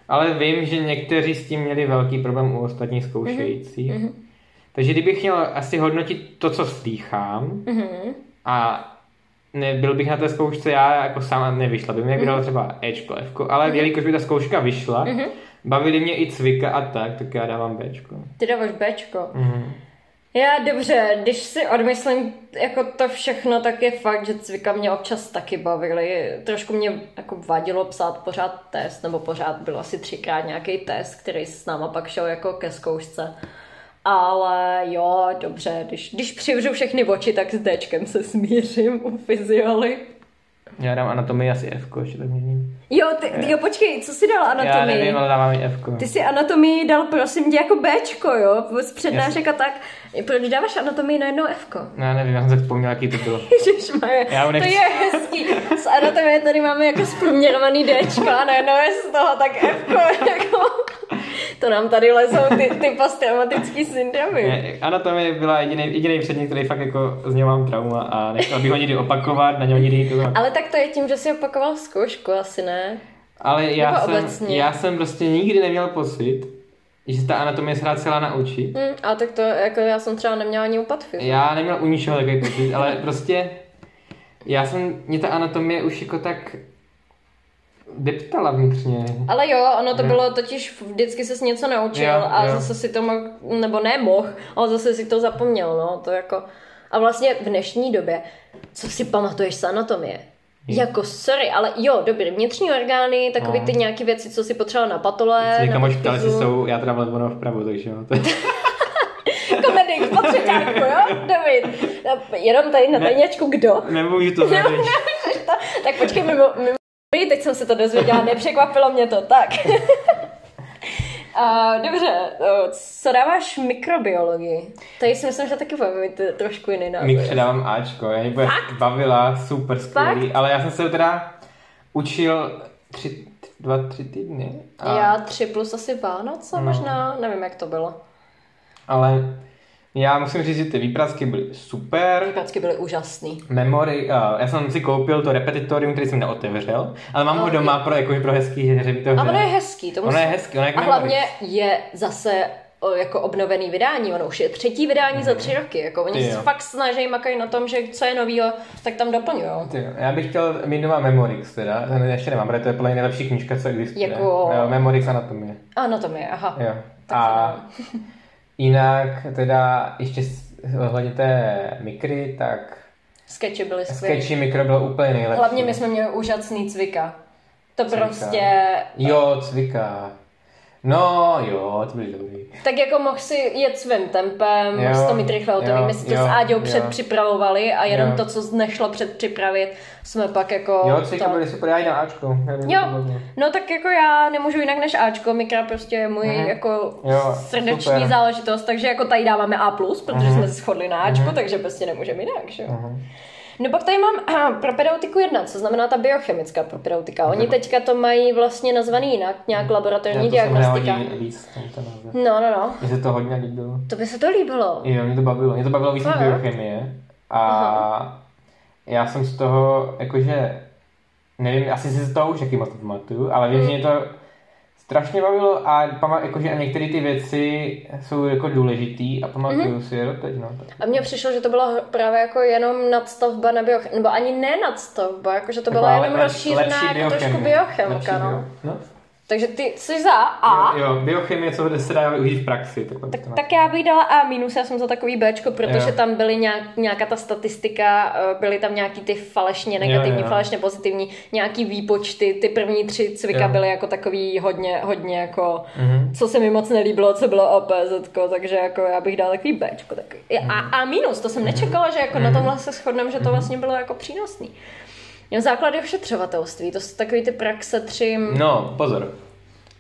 Ale vím, že někteří s tím měli velký problém u ostatních zkoušejících. Mm-hmm. Takže kdybych měl asi hodnotit to, co slýchám, mm-hmm a nebyl bych na té zkoušce já jako sám nevyšla, by mě mm-hmm. třeba Ečko, Fko, ale mm-hmm. jelikož by ta zkouška vyšla, mm-hmm. bavili mě i cvika a tak, tak já dávám Bčko. Ty dáváš Bčko? Mm-hmm. Já dobře, když si odmyslím jako to všechno, tak je fakt, že cvika mě občas taky bavili. Trošku mě jako vadilo psát pořád test, nebo pořád byl asi třikrát nějaký test, který s náma pak šel jako ke zkoušce. Ale jo, dobře, když, když přivřu všechny oči, tak s Dčkem se smířím u fyzioly. Já dám anatomii asi F, ještě tak měním. Jo, ty, jo, počkej, co jsi dal anatomii? Já nevím, ale dávám F. Ty si anatomii dal, prosím tě, jako Bčko, jo? Z přednášek a tak. Proč dáváš anatomii na jedno F? No, já nevím, já jsem se vzpomněl, jaký to bylo. Ježišmarja, to je hezký. Z anatomie tady máme jako zprůměrovaný Dčko a najednou je z toho tak F. Jako. to nám tady lezou ty, ty posttraumatický syndromy. Ne, anatomie byla jediný, jediný předmět, který fakt jako z něho mám trauma a nechtěl bych ho nikdy opakovat, na něho nikdy to... Ale tak to je tím, že jsi opakoval zkoušku, asi ne? Ale já jsem, já jsem prostě nikdy neměl pocit, že se ta anatomie se celá naučit. Hmm, a tak to, jako já jsem třeba neměla ani upad. Já neměl u ničeho takový pocit, ale prostě já jsem, mě ta anatomie už jako tak deptala vnitřně. Ale jo, ono to bylo totiž, vždycky se něco naučil jo, a jo. zase si to mohl, nebo nemohl, ale zase si to zapomněl, no, to jako... A vlastně v dnešní době, co si pamatuješ z anatomie? Je. Jako sorry, ale jo, dobrý, vnitřní orgány, takový no. ty nějaké věci, co si potřeboval na patole. Si na ptali, jsou, já teda vlevo vpravo, takže jo. Komedik, po třetíku, jo? David. Jenom tady na tajněčku, kdo? Nemůžu to to. Tak počkej, mimo, mimo teď jsem se to dozvěděla, nepřekvapilo mě to, tak. Uh, dobře, uh, co dáváš mikrobiologii? Tady si myslím, že taky bude mít trošku jiný názor. Mik předávám Ačko, já mě bude bavila, super skvělý, ale já jsem se teda učil tři, dva, tři týdny. A... Já tři plus asi Vánoce no. možná, nevím jak to bylo. Ale já musím říct, že ty výprasky byly super. Výprasky byly úžasný. Memory, uh, já jsem si koupil to repetitorium, který jsem neotevřel, ale mám ho doma pro, jako, pro hezký hře. A ono je hezký. To musím... Ono je hezký, ono je A hlavně je zase jako obnovený vydání, ono už je třetí vydání mm. za tři roky, jako oni se fakt snaží, makají na tom, že co je novýho, tak tam doplňují. Já bych chtěl mít doma Memorix teda, ještě nemám, protože to je plně nejlepší knížka, co existuje. Jako... Memorix Anatomie. Anatomie, aha. Jo. Tak a Jinak teda ještě ohledně té mikry, tak... Sketchy byly skvělé. Sketchy mikro bylo úplně nejlepší. Hlavně my jsme měli úžasný cvika. To cvika. prostě... Jo, cvika. No jo, to byly dobrý. Tak jako mohl si jet svým tempem, jo, mohl to mít rychle hotový. My si to s Áďou předpřipravovali a jenom jo. to, co nešlo předpřipravit, jsme pak jako... Jo, cvika byly super, já i na Ačko. Jo, no tak jako já nemůžu jinak než Ačko, Mikra prostě je můj uh-huh. jako jo, srdeční super. záležitost, takže jako tady dáváme A+, protože uh-huh. jsme se shodli na Ačko, uh-huh. takže prostě nemůžeme jinak, že jo. Uh-huh. No pak tady mám aha, propedeutiku 1, co znamená ta biochemická propedeutika. Oni teďka to mají vlastně nazvaný jinak, nějak laboratorní Já diagnostika. Víc, no, no, no. Mně se to hodně líbilo. To by se to líbilo. Jo, mě to bavilo. Mě to bavilo víc biochemie. A Aha. já jsem z toho, jakože, nevím, asi si z toho už jaký moc pamatuju, ale vím, hmm. že mě to strašně bavilo a pamat, jakože a některé ty věci jsou jako důležitý a pamatuju mm-hmm. si je doteď. No, tak. A mně přišlo, že to byla právě jako jenom nadstavba na biochemii, nebo ani ne nadstavba, jakože to byla jako jenom rozšířená jako trošku biochemika. No. no. Takže ty jsi za A. Jo, jo biochemie, co se dá užít v praxi. Tak, tak, tak já bych dala A minus, já jsem za takový Bčko, protože jo. tam byly nějak, nějaká ta statistika, eh, byly tam nějaký ty falešně negativní, jo, jo. falešně pozitivní, nějaký výpočty, ty první tři cvika jo. byly jako takový hodně, hodně jako, mm-hmm. co se mi moc nelíbilo, co bylo OPZ, takže jako já bych dala takový Bčko. Tak. A, A minus, to jsem mhm. nečekala, že jako mm-hmm. na mhm. tomhle se shodneme, že to mhm. vlastně bylo jako přínosný. Jo, základy ošetřovatelství, to jsou takový ty praxe tři... No, pozor.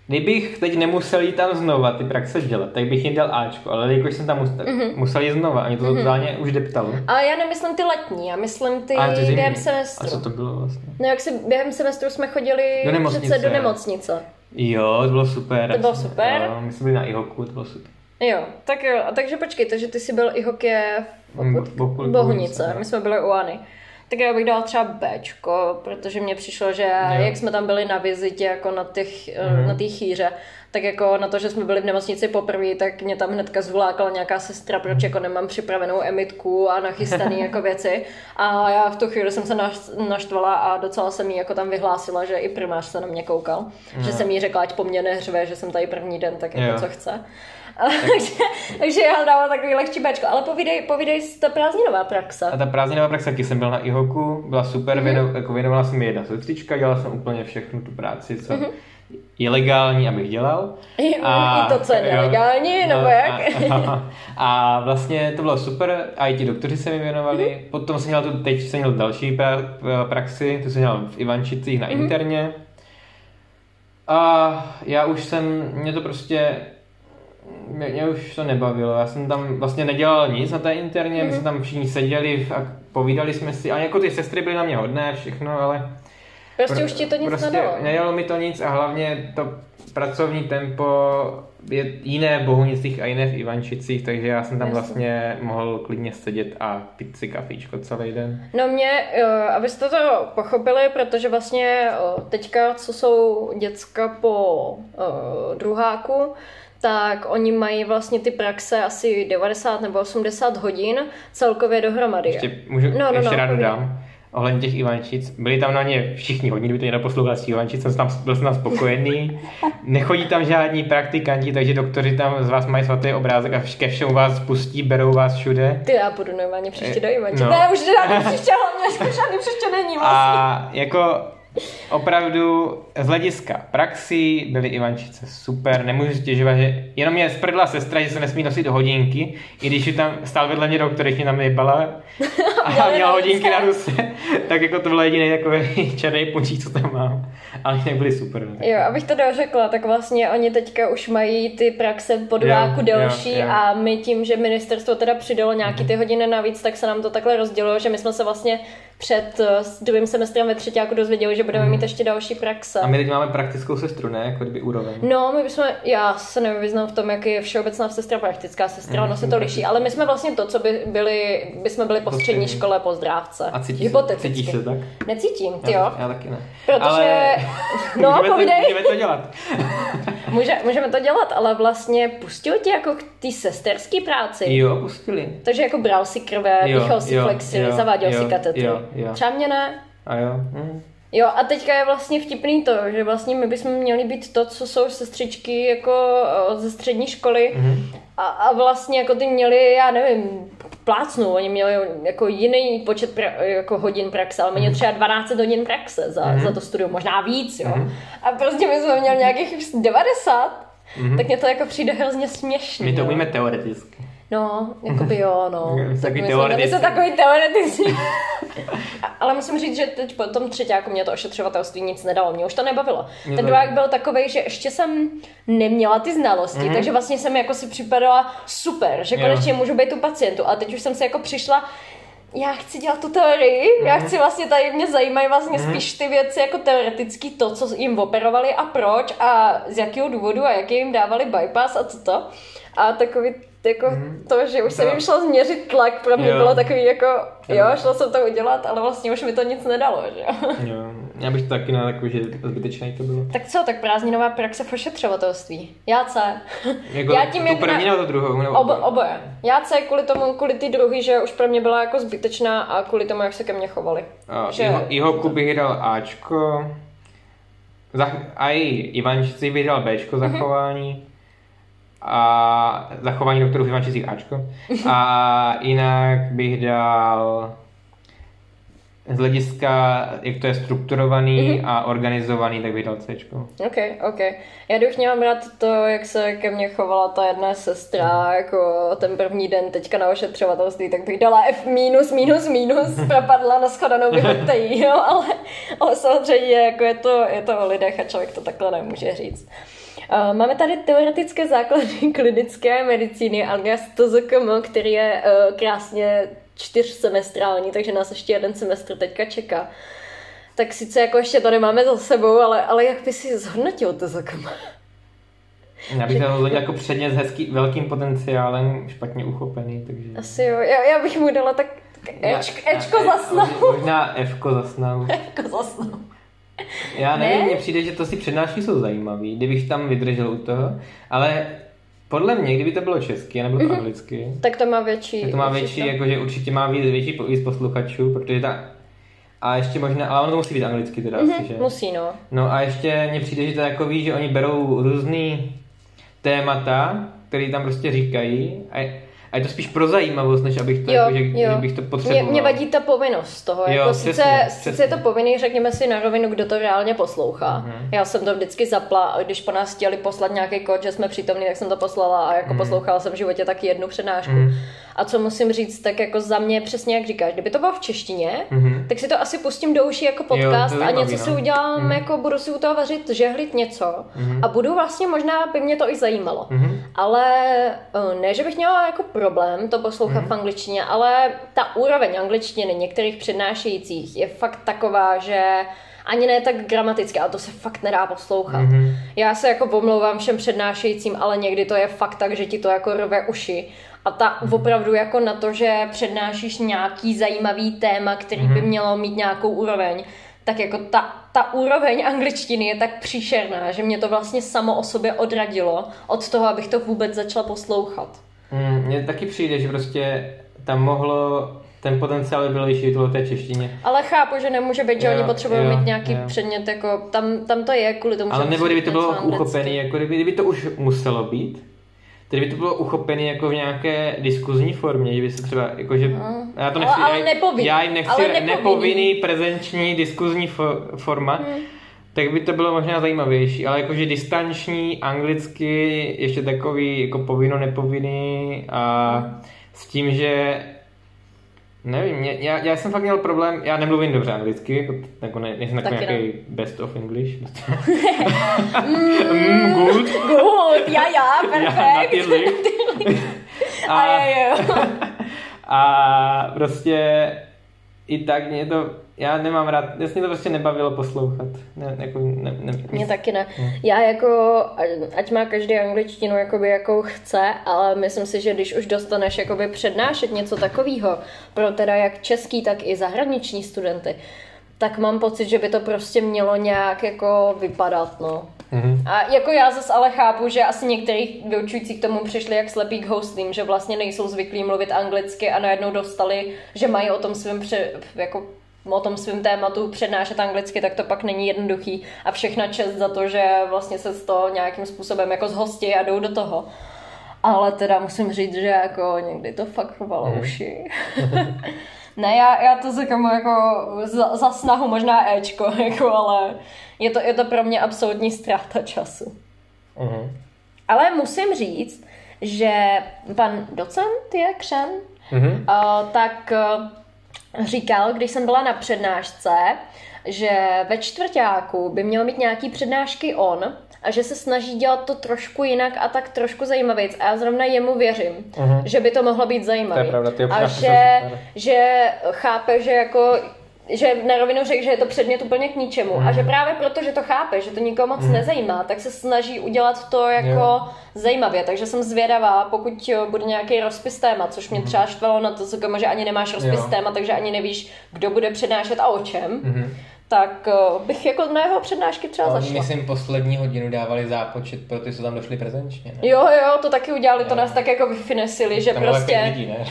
Kdybych teď nemusel jít tam znova ty praxe dělat, tak bych jim dal Ačko, ale jakož jsem tam musel, mm-hmm. musel jít znova a mě to mm-hmm. totálně už deptalo. Ale já nemyslím ty letní, já myslím ty, ty během semestru. A co to bylo vlastně? No jak si během semestru jsme chodili do nemocnice, přece do nemocnice. Jo, to bylo super. To bylo super? Jo, my jsme byli na IHOKu, to bylo super. Jo, tak jo, a takže počkej, takže ty jsi byl IHOKě v Bohunice, my jsme byli uAny. Tak já bych dala třeba Bčko, protože mně přišlo, že jo. jak jsme tam byli na vizitě jako na těch, mm. na té chýře, tak jako na to, že jsme byli v nemocnici poprvé, tak mě tam hnedka zvlákala nějaká sestra, proč jako nemám připravenou emitku a nachystané jako věci. A já v tu chvíli jsem se naštvala a docela jsem jí jako tam vyhlásila, že i primář se na mě koukal. No. Že jsem jí řekla, ať po mně nehřve, že jsem tady první den, tak jako jo. co chce. takže, takže já dávám takový lehčí bečko. Ale povídej, povídej ta prázdninová praxe. A ta prázdninová praxe, taky jsem byl na IHOKu, byla super, mm-hmm. věno, jako věnovala jsem mi jedna sestřička, dělal jsem úplně všechnu tu práci, co mm-hmm. je legální, abych dělal. A, I to, co je nelegální, no, nebo jak? A, a, a, vlastně to bylo super, a i ti doktoři se mi věnovali. Mm-hmm. Potom jsem měl tu, teď jsem měl další pra, praxi, to jsem měl v Ivančicích na mm-hmm. interně. A já už jsem, mě to prostě mě, mě už to nebavilo. Já jsem tam vlastně nedělal nic na té interně, my jsme tam všichni seděli a povídali jsme si, a jako ty sestry byly na mě hodné, všechno, ale Prostě už ti to nic prostě nedalo. Nedalo mi to nic a hlavně to pracovní tempo je jiné v Bohunicích a jiné v Ivančicích, takže já jsem tam Jasně. vlastně mohl klidně sedět a pít si kafíčko celý den. No mě, eh, abyste to pochopili, protože vlastně eh, teďka, co jsou děcka po eh, druháku, tak oni mají vlastně ty praxe asi 90 nebo 80 hodin celkově dohromady. Ještě, můžu, No, no, ještě no, rád dodám, ohledně těch Ivančic, byli tam na ně všichni hodní, kdyby to někdo poslouchal z Ivančic, jsem tam, byl jsem tam spokojený. Nechodí tam žádní praktikanti, takže doktoři tam z vás mají svatý obrázek a ke všemu vás pustí, berou vás všude. Ty já půjdu normálně příště do Eh, Ivanči. no. Ne, už žádný příště, hlavně žádný příště není vlastně. A jako opravdu z hlediska praxi byly Ivančice super, nemůžu stěžovat, že jenom mě sprdla sestra, že se nesmí nosit hodinky, i když tam stál vedle mě doktor, mě tam nejbala a měla hodinky na ruce, tak jako to byl jediný takový černý punčík, co tam mám. Ale jinak byly super. no. Jo, abych to dořekla, tak vlastně oni teďka už mají ty praxe po Jo, delší jo, jo. a my tím, že ministerstvo teda přidalo nějaký ty hodiny navíc, tak se nám to takhle rozdělilo, že my jsme se vlastně před eh, druhým semestrem ve třetíku dozvěděli, že budeme mít ještě další praxe. A my teď máme praktickou sestru, ne? Jako kdyby úroveň. No, my bychom, já se nevyznám v tom, jak je všeobecná sestra, praktická sestra, ono se to liší, ale my jsme vlastně to, co by byli, by jsme byli po střední škole po zdrávce. A cítíš se, cítíš se tak? Necítím, ty jo. Já, taky ne. Protože, Ale no, můžeme, to, povídej. můžeme to dělat. Může, můžeme to dělat, ale vlastně pustil tě jako k té sesterské práci. Jo, pustili. Takže jako bral si krve, Jo, dýchal si jo, flexy, jo, zaváděl jo, si katetry. jo, jo. Třeba mě ne. A jo. Hm. Jo, a teďka je vlastně vtipný to, že vlastně my bychom měli být to, co jsou sestřičky jako eh, ze střední školy Mhm. a, a vlastně jako ty měli, já nevím, plácnu, oni měli jako jiný počet pra, jako hodin praxe, ale Mhm. měli třeba 12 hodin praxe za, za to studium, možná víc, jo. A prostě my jsme měli nějakých 90, tak mně to jako přijde hrozně směšný. Mhm. My to umíme teoreticky. No, jakoby jo, no. Takový teoretici. jsme takový teoretici. A- Ale musím říct, že teď po tom třetíku mě to ošetřovatelství nic nedalo. Mě už to nebavilo. Mě Ten druhák byl takový, že ještě jsem neměla ty znalosti, mm-hmm. takže vlastně jsem jako si připadala super, že Mhm. Jo. konečně můžu být u pacientu. A teď už jsem si jako přišla, já chci dělat tu teorii, Mhm. já chci vlastně tady mě zajímají vlastně spíš ty věci jako teoretický, to, co jim operovali a proč a z jakého důvodu a jaký jim dávali bypass a co to. A takový jako to, že už jsem jim šla změřit tlak, pro mě Jo. bylo takový jako, jo, Jo. šla jsem to udělat, ale vlastně už mi to nic nedalo, že jo. Já bych to taky na takový, že zbytečný to bylo. Tak co, tak prázdninová praxe v ošetřovatelství. Já C. Jako Já tím, tu jak první na- nebo tu druhou? Nebo Obo, oboje. Já C kvůli tomu, kvůli ty druhý, že už pro mě byla jako zbytečná a kvůli tomu, jak se ke mně chovali. A že- jeho, jeho bych dal Ačko. Za, a i Ivančici bych dal Bčko Mhm. zachování. A zachování doktorů v Ivančicích Ačko. A jinak bych dal z hlediska, jak to je strukturovaný Mhm. a organizovaný, tak bych dal Cčko. OK, OK. Já bych měla brát to, jak se ke mně chovala ta jedna sestra, jako ten první den teďka na ošetřovatelství, tak bych dala F minus, minus, minus, propadla na shledanou vyhoďte jí, jo, ale, ale samozřejmě jako je to, je to o lidech a člověk to takhle nemůže říct. Uh, Máme tady teoretické základy klinické medicíny alias TZKM, který je uh, krásně čtyřsemestrální, takže nás ještě jeden semestr teďka čeká. Tak sice jako ještě to nemáme za sebou, ale, ale jak by si zhodnotil TZKM? Já bych to rozhodně jako předmět s hezký, velkým potenciálem špatně uchopený, takže... Asi jo, já, já bych mu dala tak, tak Ečko, Ečko za snahu. Možná Fko za snahu. Ečko za snahu. Já nevím, Ne? mně přijde, že to si přednášky jsou zajímavý, kdybych tam vydržel u toho, ale podle mě, kdyby to bylo česky nebylo to anglicky, Tak to má větší. tak to má větší, to. jakože určitě má víc, větší víc posluchačů, protože ta a ještě možná, ale ono to musí být anglicky teda asi, že? Musí, no. No a ještě mně přijde, že to je jako ví, že oni berou různý témata, které tam prostě říkají a, a je to spíš pro zajímavost, než abych to, Jo, jako, že, jo. že bych to Mě, potřeboval. mě vadí ta povinnost toho. Jo, jako přesně, sice, přesně. sice je to povinný, řekněme si na rovinu, kdo to reálně poslouchá. Mhm. Já jsem to vždycky zapla, když po nás chtěli poslat nějaký kód, že jsme přítomní, tak jsem to poslala a jako poslouchala jsem v životě taky jednu přednášku. Mhm. A co musím říct, tak jako za mě přesně jak říkáš, kdyby to bylo v češtině, Mhm. tak si to asi pustím do uší jako podcast je a něco si no. udělám, Mhm. jako budu si u toho vařit, žehlit něco Mhm. a budu vlastně možná, by mě to i zajímalo. Mhm. Ale eh, ne, že bych měla jako problém to poslouchat Mhm. v angličtině, ale ta úroveň angličtiny některých přednášejících je fakt taková, že Ani ne tak gramaticky, ale to se fakt nedá poslouchat. Mm-hmm. Já se jako omlouvám všem přednášejícím, ale někdy to je fakt tak, že ti to jako rve uši. A ta mm-hmm. opravdu jako na to, že přednášíš nějaký zajímavý téma, který mm-hmm. by mhm. mělo mít nějakou úroveň, tak jako ta, ta úroveň angličtiny je tak příšerná, že mě to vlastně samo o sobě odradilo od toho, abych to vůbec začala poslouchat. Mm, mně taky přijde, že prostě tam mohlo ten potenciál byl vyšší v té češtině. Ale chápu, že nemůže být, že jo, oni potřebují jo, mít nějaký jo. předmět, jako tam, tam to je kvůli tomu, Ale nebo kdyby to bylo uchopené, jako kdyby, kdyby to už muselo být, Tedy by to bylo uchopené jako v nějaké diskuzní formě, že by se třeba, jakože, no. já to nechci, ale, ale nepovinný, já jim nechci, ale nepovinný. nepovinný prezenční diskuzní fo, forma, hmm. tak by to bylo možná zajímavější, ale jakože distanční, anglicky, ještě takový jako povinno, nepovinný a hmm. s tím, že Nevím, mě, já, já jsem fakt měl problém, já nemluvím dobře anglicky, jako, jako ne, nejsem takový nějaký best of English. mm, good. Good, já, já, perfekt. a, a, a prostě i tak mě to já nemám rád, já mě to prostě nebavilo poslouchat. Ne, jako, ne, ne, mě taky ne. ne. Já jako, ať má každý angličtinu jakoby jakou chce, ale myslím si, že když už dostaneš jakoby přednášet něco takového pro teda jak český, tak i zahraniční studenty, tak mám pocit, že by to prostě mělo nějak jako vypadat, no. Mm-hmm. A jako já zase ale chápu, že asi některý vyučující k tomu přišli jak slepý k hostlím, že vlastně nejsou zvyklí mluvit anglicky a najednou dostali, že mají o tom svém pře- jako o tom svém tématu přednášet anglicky, tak to pak není jednoduchý a všechna čest za to, že vlastně se z toho nějakým způsobem jako zhostí a jdou do toho. Ale teda musím říct, že jako někdy to fakt chovalo mm. uši. ne, já, já to říkám jako za, za snahu možná Ečko, jako, ale je to, je to pro mě absolutní ztráta času. Mm. Ale musím říct, že pan docent je Křen, mm-hmm. uh, tak uh, říkal, když jsem byla na přednášce, že ve čtvrtáku by měl mít nějaký přednášky on a že se snaží dělat to trošku jinak a tak trošku zajímavějc. A já zrovna jemu věřím, uh-huh. že by to mohlo být zajímavé. A že, že chápe, že jako že na rovinu řekl, že je to předmět úplně k ničemu mm. a že mhm. právě proto, že to chápe, že to nikoho moc mm. nezajímá, tak se snaží udělat to jako jo. zajímavě. Takže jsem zvědavá, pokud bude nějaký rozpis téma, což mě mhm. třeba štvalo na to, že ani nemáš rozpis jo. téma, takže ani nevíš, kdo bude přednášet a o čem. Mm tak uh, bych jako na jeho přednášky třeba Oni, zašla. myslím, poslední hodinu dávali zápočet pro ty, co tam došli prezenčně. Ne? Jo, jo, to taky udělali, to nás tak jako vyfinesili, že tam prostě... Lidí, ne?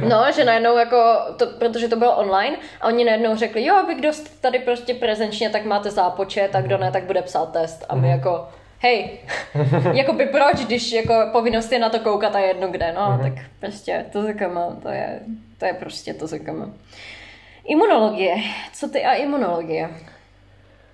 no, že najednou jako, to, protože to bylo online a oni najednou řekli, jo, vy kdo jste tady prostě prezenčně, tak máte zápočet a kdo ne, tak bude psát test. A my mm. jako, hej, jako by proč, když jako povinnost je na to koukat a jedno kde, no, mm. tak prostě to zakama, to je, to je prostě to zakama. Imunologie. Co ty a imunologie?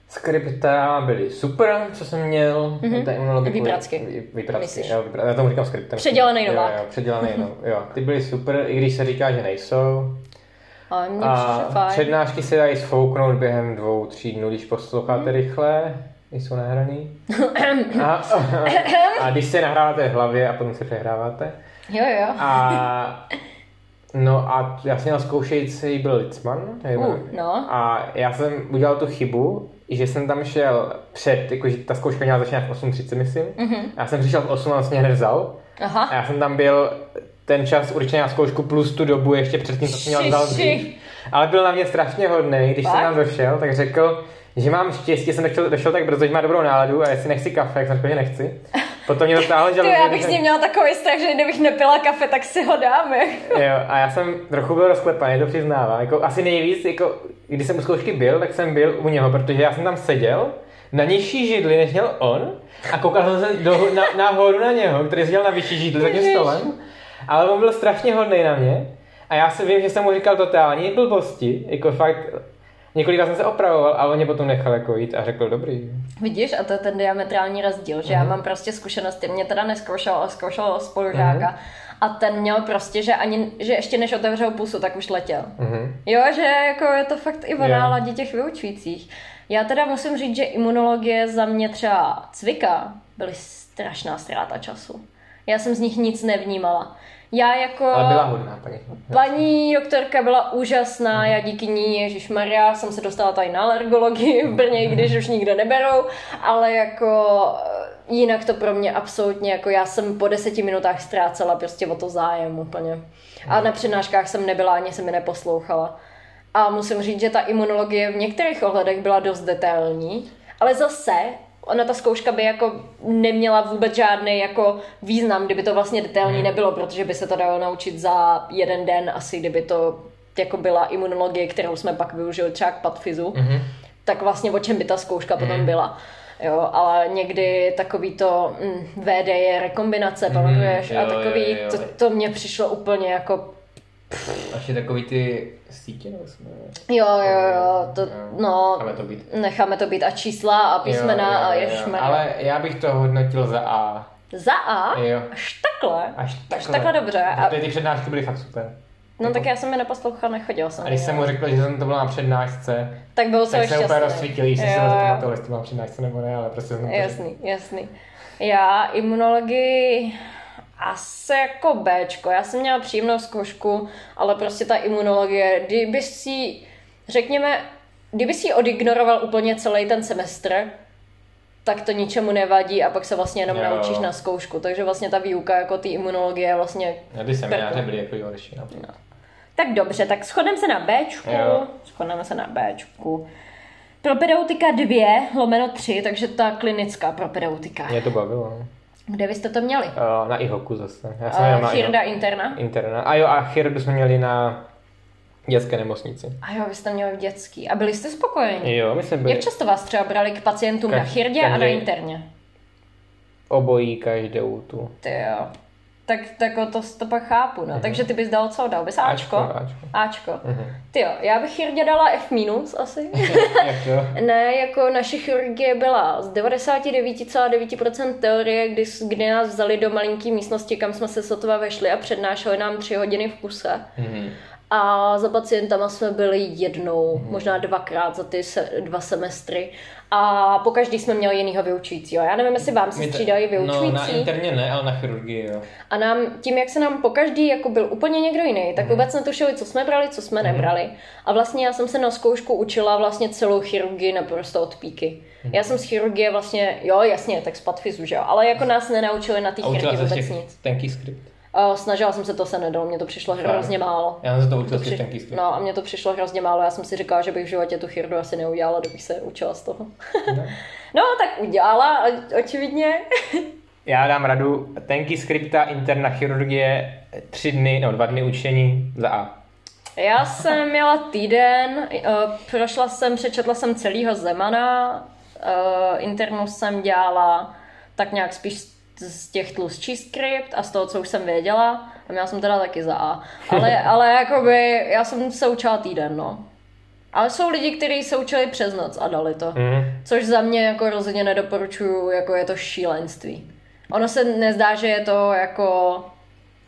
Skripta byly super, co jsem měl. Mm-hmm. Výpracky. Výpracky, jo, výpra... já tomu říkám skriptem. Předělaný novák. Jo, jo, předělaný, no, jo. Ty byly super, i když se říká, že nejsou. Ale mě a fajn. přednášky se dají sfouknout během dvou, tří dnů, když posloucháte mm. rychle, jsou nahraný. a, a, a, když se nahráváte v hlavě a potom se přehráváte. Jo, jo. A No a já jsem měl zkoušející byl Litzman. Uh, no. A já jsem udělal tu chybu, že jsem tam šel před, jakože ta zkouška měla začínat v 8.30, myslím. Mm-hmm. Já jsem přišel v 8 a vlastně hned vzal. Aha. A já jsem tam byl ten čas určitě na zkoušku plus tu dobu ještě předtím, co jsem měl vzal dřív. Ale byl na mě strašně hodný, když Pak? jsem tam došel, tak řekl, že mám štěstí, jsem došel, došel tak brzo, že má dobrou náladu a jestli nechci kafe, jak jsem řekl, že nechci. Potom mě to táhlo že Já bych s ním měla takový strach, že kdybych nepila kafe, tak si ho dáme. jo, a já jsem trochu byl rozklepaný, to přiznávám. Jako asi nejvíc, jako, když jsem u zkoušky byl, tak jsem byl u něho, protože já jsem tam seděl na nižší židli, než měl on a koukal jsem se do, na, nahoru na něho, který seděl na vyšší židli za tím stolem. Ale on byl strašně hodný na mě. A já si vím, že jsem mu říkal totální blbosti, jako fakt Několikrát jsem se opravoval a on mě potom nechal jako jít a řekl dobrý. Vidíš, a to je ten diametrální rozdíl, že mm-hmm. já mhm. mám prostě zkušenosti, mě teda neskoušel, ale zkoušel spolužáka. Mm-hmm. A ten měl prostě, že ani, že ještě než otevřel pusu, tak už letěl. Mm-hmm. Jo, že jako je to fakt i o náladě těch vyučujících. Já teda musím říct, že imunologie za mě třeba cvika byly strašná ztráta času. Já jsem z nich nic nevnímala. Já jako... Ale byla hodná paní. Paní doktorka byla úžasná, já díky ní, Ježíš Maria, jsem se dostala tady na alergologii v Brně, když už nikde neberou, ale jako eh, jinak to pro mě absolutně, jako já jsem po deseti minutách ztrácela prostě o to zájem úplně. A na přednáškách jsem nebyla, ani se mi neposlouchala. A musím říct, že ta imunologie v některých ohledech byla dost detailní, ale zase ona ta zkouška by jako neměla vůbec žádný jako význam, kdyby to vlastně detailní nebylo, protože by se to dalo naučit za jeden den asi, kdyby to jako byla imunologie, kterou jsme pak využili třeba k patfizu, mm-hmm. tak vlastně o čem by ta zkouška mm-hmm. potom byla. Jo, ale někdy takový to mm, VD je rekombinace, mm, pamatuješ? jo, a takový, jo, jo. To, to mně přišlo úplně jako Až je takový ty sítě, nebo jsme... Jo, jo, jo, to, no, Necháme to být. necháme to být a čísla a písmena a jo, jo. ježmar. Ale já bych to hodnotil za A. Za A? Jo. Až takhle? Až takhle. Až takhle dobře. A, ty přednášky byly fakt super. no tak já jsem je neposlouchala, nechodil jsem. A když jo. jsem mu řekl, že jsem to byl na přednášce, tak byl jsem tak se úplně rozsvítil, jestli Jo, to jo. jestli to byl na přednášce nebo ne, ale prostě jsem to. Jasný, jasný. Já imunologii asi jako Bčko. Já jsem měla příjemnou zkoušku, ale prostě ta imunologie, kdyby si, řekněme, kdyby si ji odignoroval úplně celý ten semestr, tak to ničemu nevadí a pak se vlastně jenom Jo. naučíš na zkoušku. Takže vlastně ta výuka jako ty imunologie je vlastně... No, ty semináře byly jako horší. No. Tak dobře, tak shodneme se na Bčku. Jo. Shodneme se na Bčku. Propedeutika 2, lomeno 3, takže ta klinická propedeutika. Mě to bavilo. Kde vy jste to měli? Uh, na IHOKu zase. Já jsem Uh, na Chirda IHOK. interna? Interna. A jo, a chirurgu jsme měli na dětské nemocnici. A jo, vy jste měli v dětský. A byli jste spokojeni? Jo, my jsme byli Jak často vás třeba brali k pacientům na Kaž- chirdě a na každý- interně? obojí každou tu. Ty jo. Tak, tak o to, to pak chápu, no. Takže ty bys dal co? Dal bys Ačko? Ačko, Ačko. Ačko. Mhm. Ty jo, já bych chirdě dala F minus asi. Ne, jako naše chirurgie byla z 99,9% teorie, kdy, kdy nás vzali do malinké místnosti, kam jsme se sotva vešli a přednášeli nám tři hodiny v kuse. Mhm. A za pacientama jsme byli jednou, možná dvakrát za ty se, dva semestry. A po každý jsme měli jinýho vyučujícího. Já nevím, jestli vám se střídají No, na vyučující. interně ne, ale na chirurgii, jo. A nám, tím, jak se nám po každý jako byl úplně někdo jiný, tak vůbec netušili, co jsme brali, co jsme nebrali. A vlastně já jsem se na zkoušku učila vlastně celou chirurgii naprosto od píky. Já jsem z chirurgie vlastně, jo, jasně, tak z patfizu, že jo, ale jako nás nenaučili na té chirurgii vůbec nic. tenký skript. A snažila jsem se, to se nedalo, mně to přišlo hrozně málo. Já jsem se to učil z Při- skript. No a mně to přišlo hrozně málo, já jsem si říkala, že bych v životě tu chirurgu asi neudělala, kdybych se učila z toho. no tak udělala, očividně. Já dám radu, tenký skripta, interna chirurgie, tři dny, no dva dny učení za A. Já jsem měla týden, prošla jsem, přečetla jsem celýho Zemana, internu jsem dělala tak nějak spíš z- těch tlustší skript a z toho, co už jsem věděla. A měla jsem teda taky za A. Ale, ale jakoby, já jsem se učila týden, no. Ale jsou lidi, kteří se učili přes noc a dali to. Mhm. Což za mě jako rozhodně nedoporučuju, jako je to šílenství. Ono se nezdá, že je to jako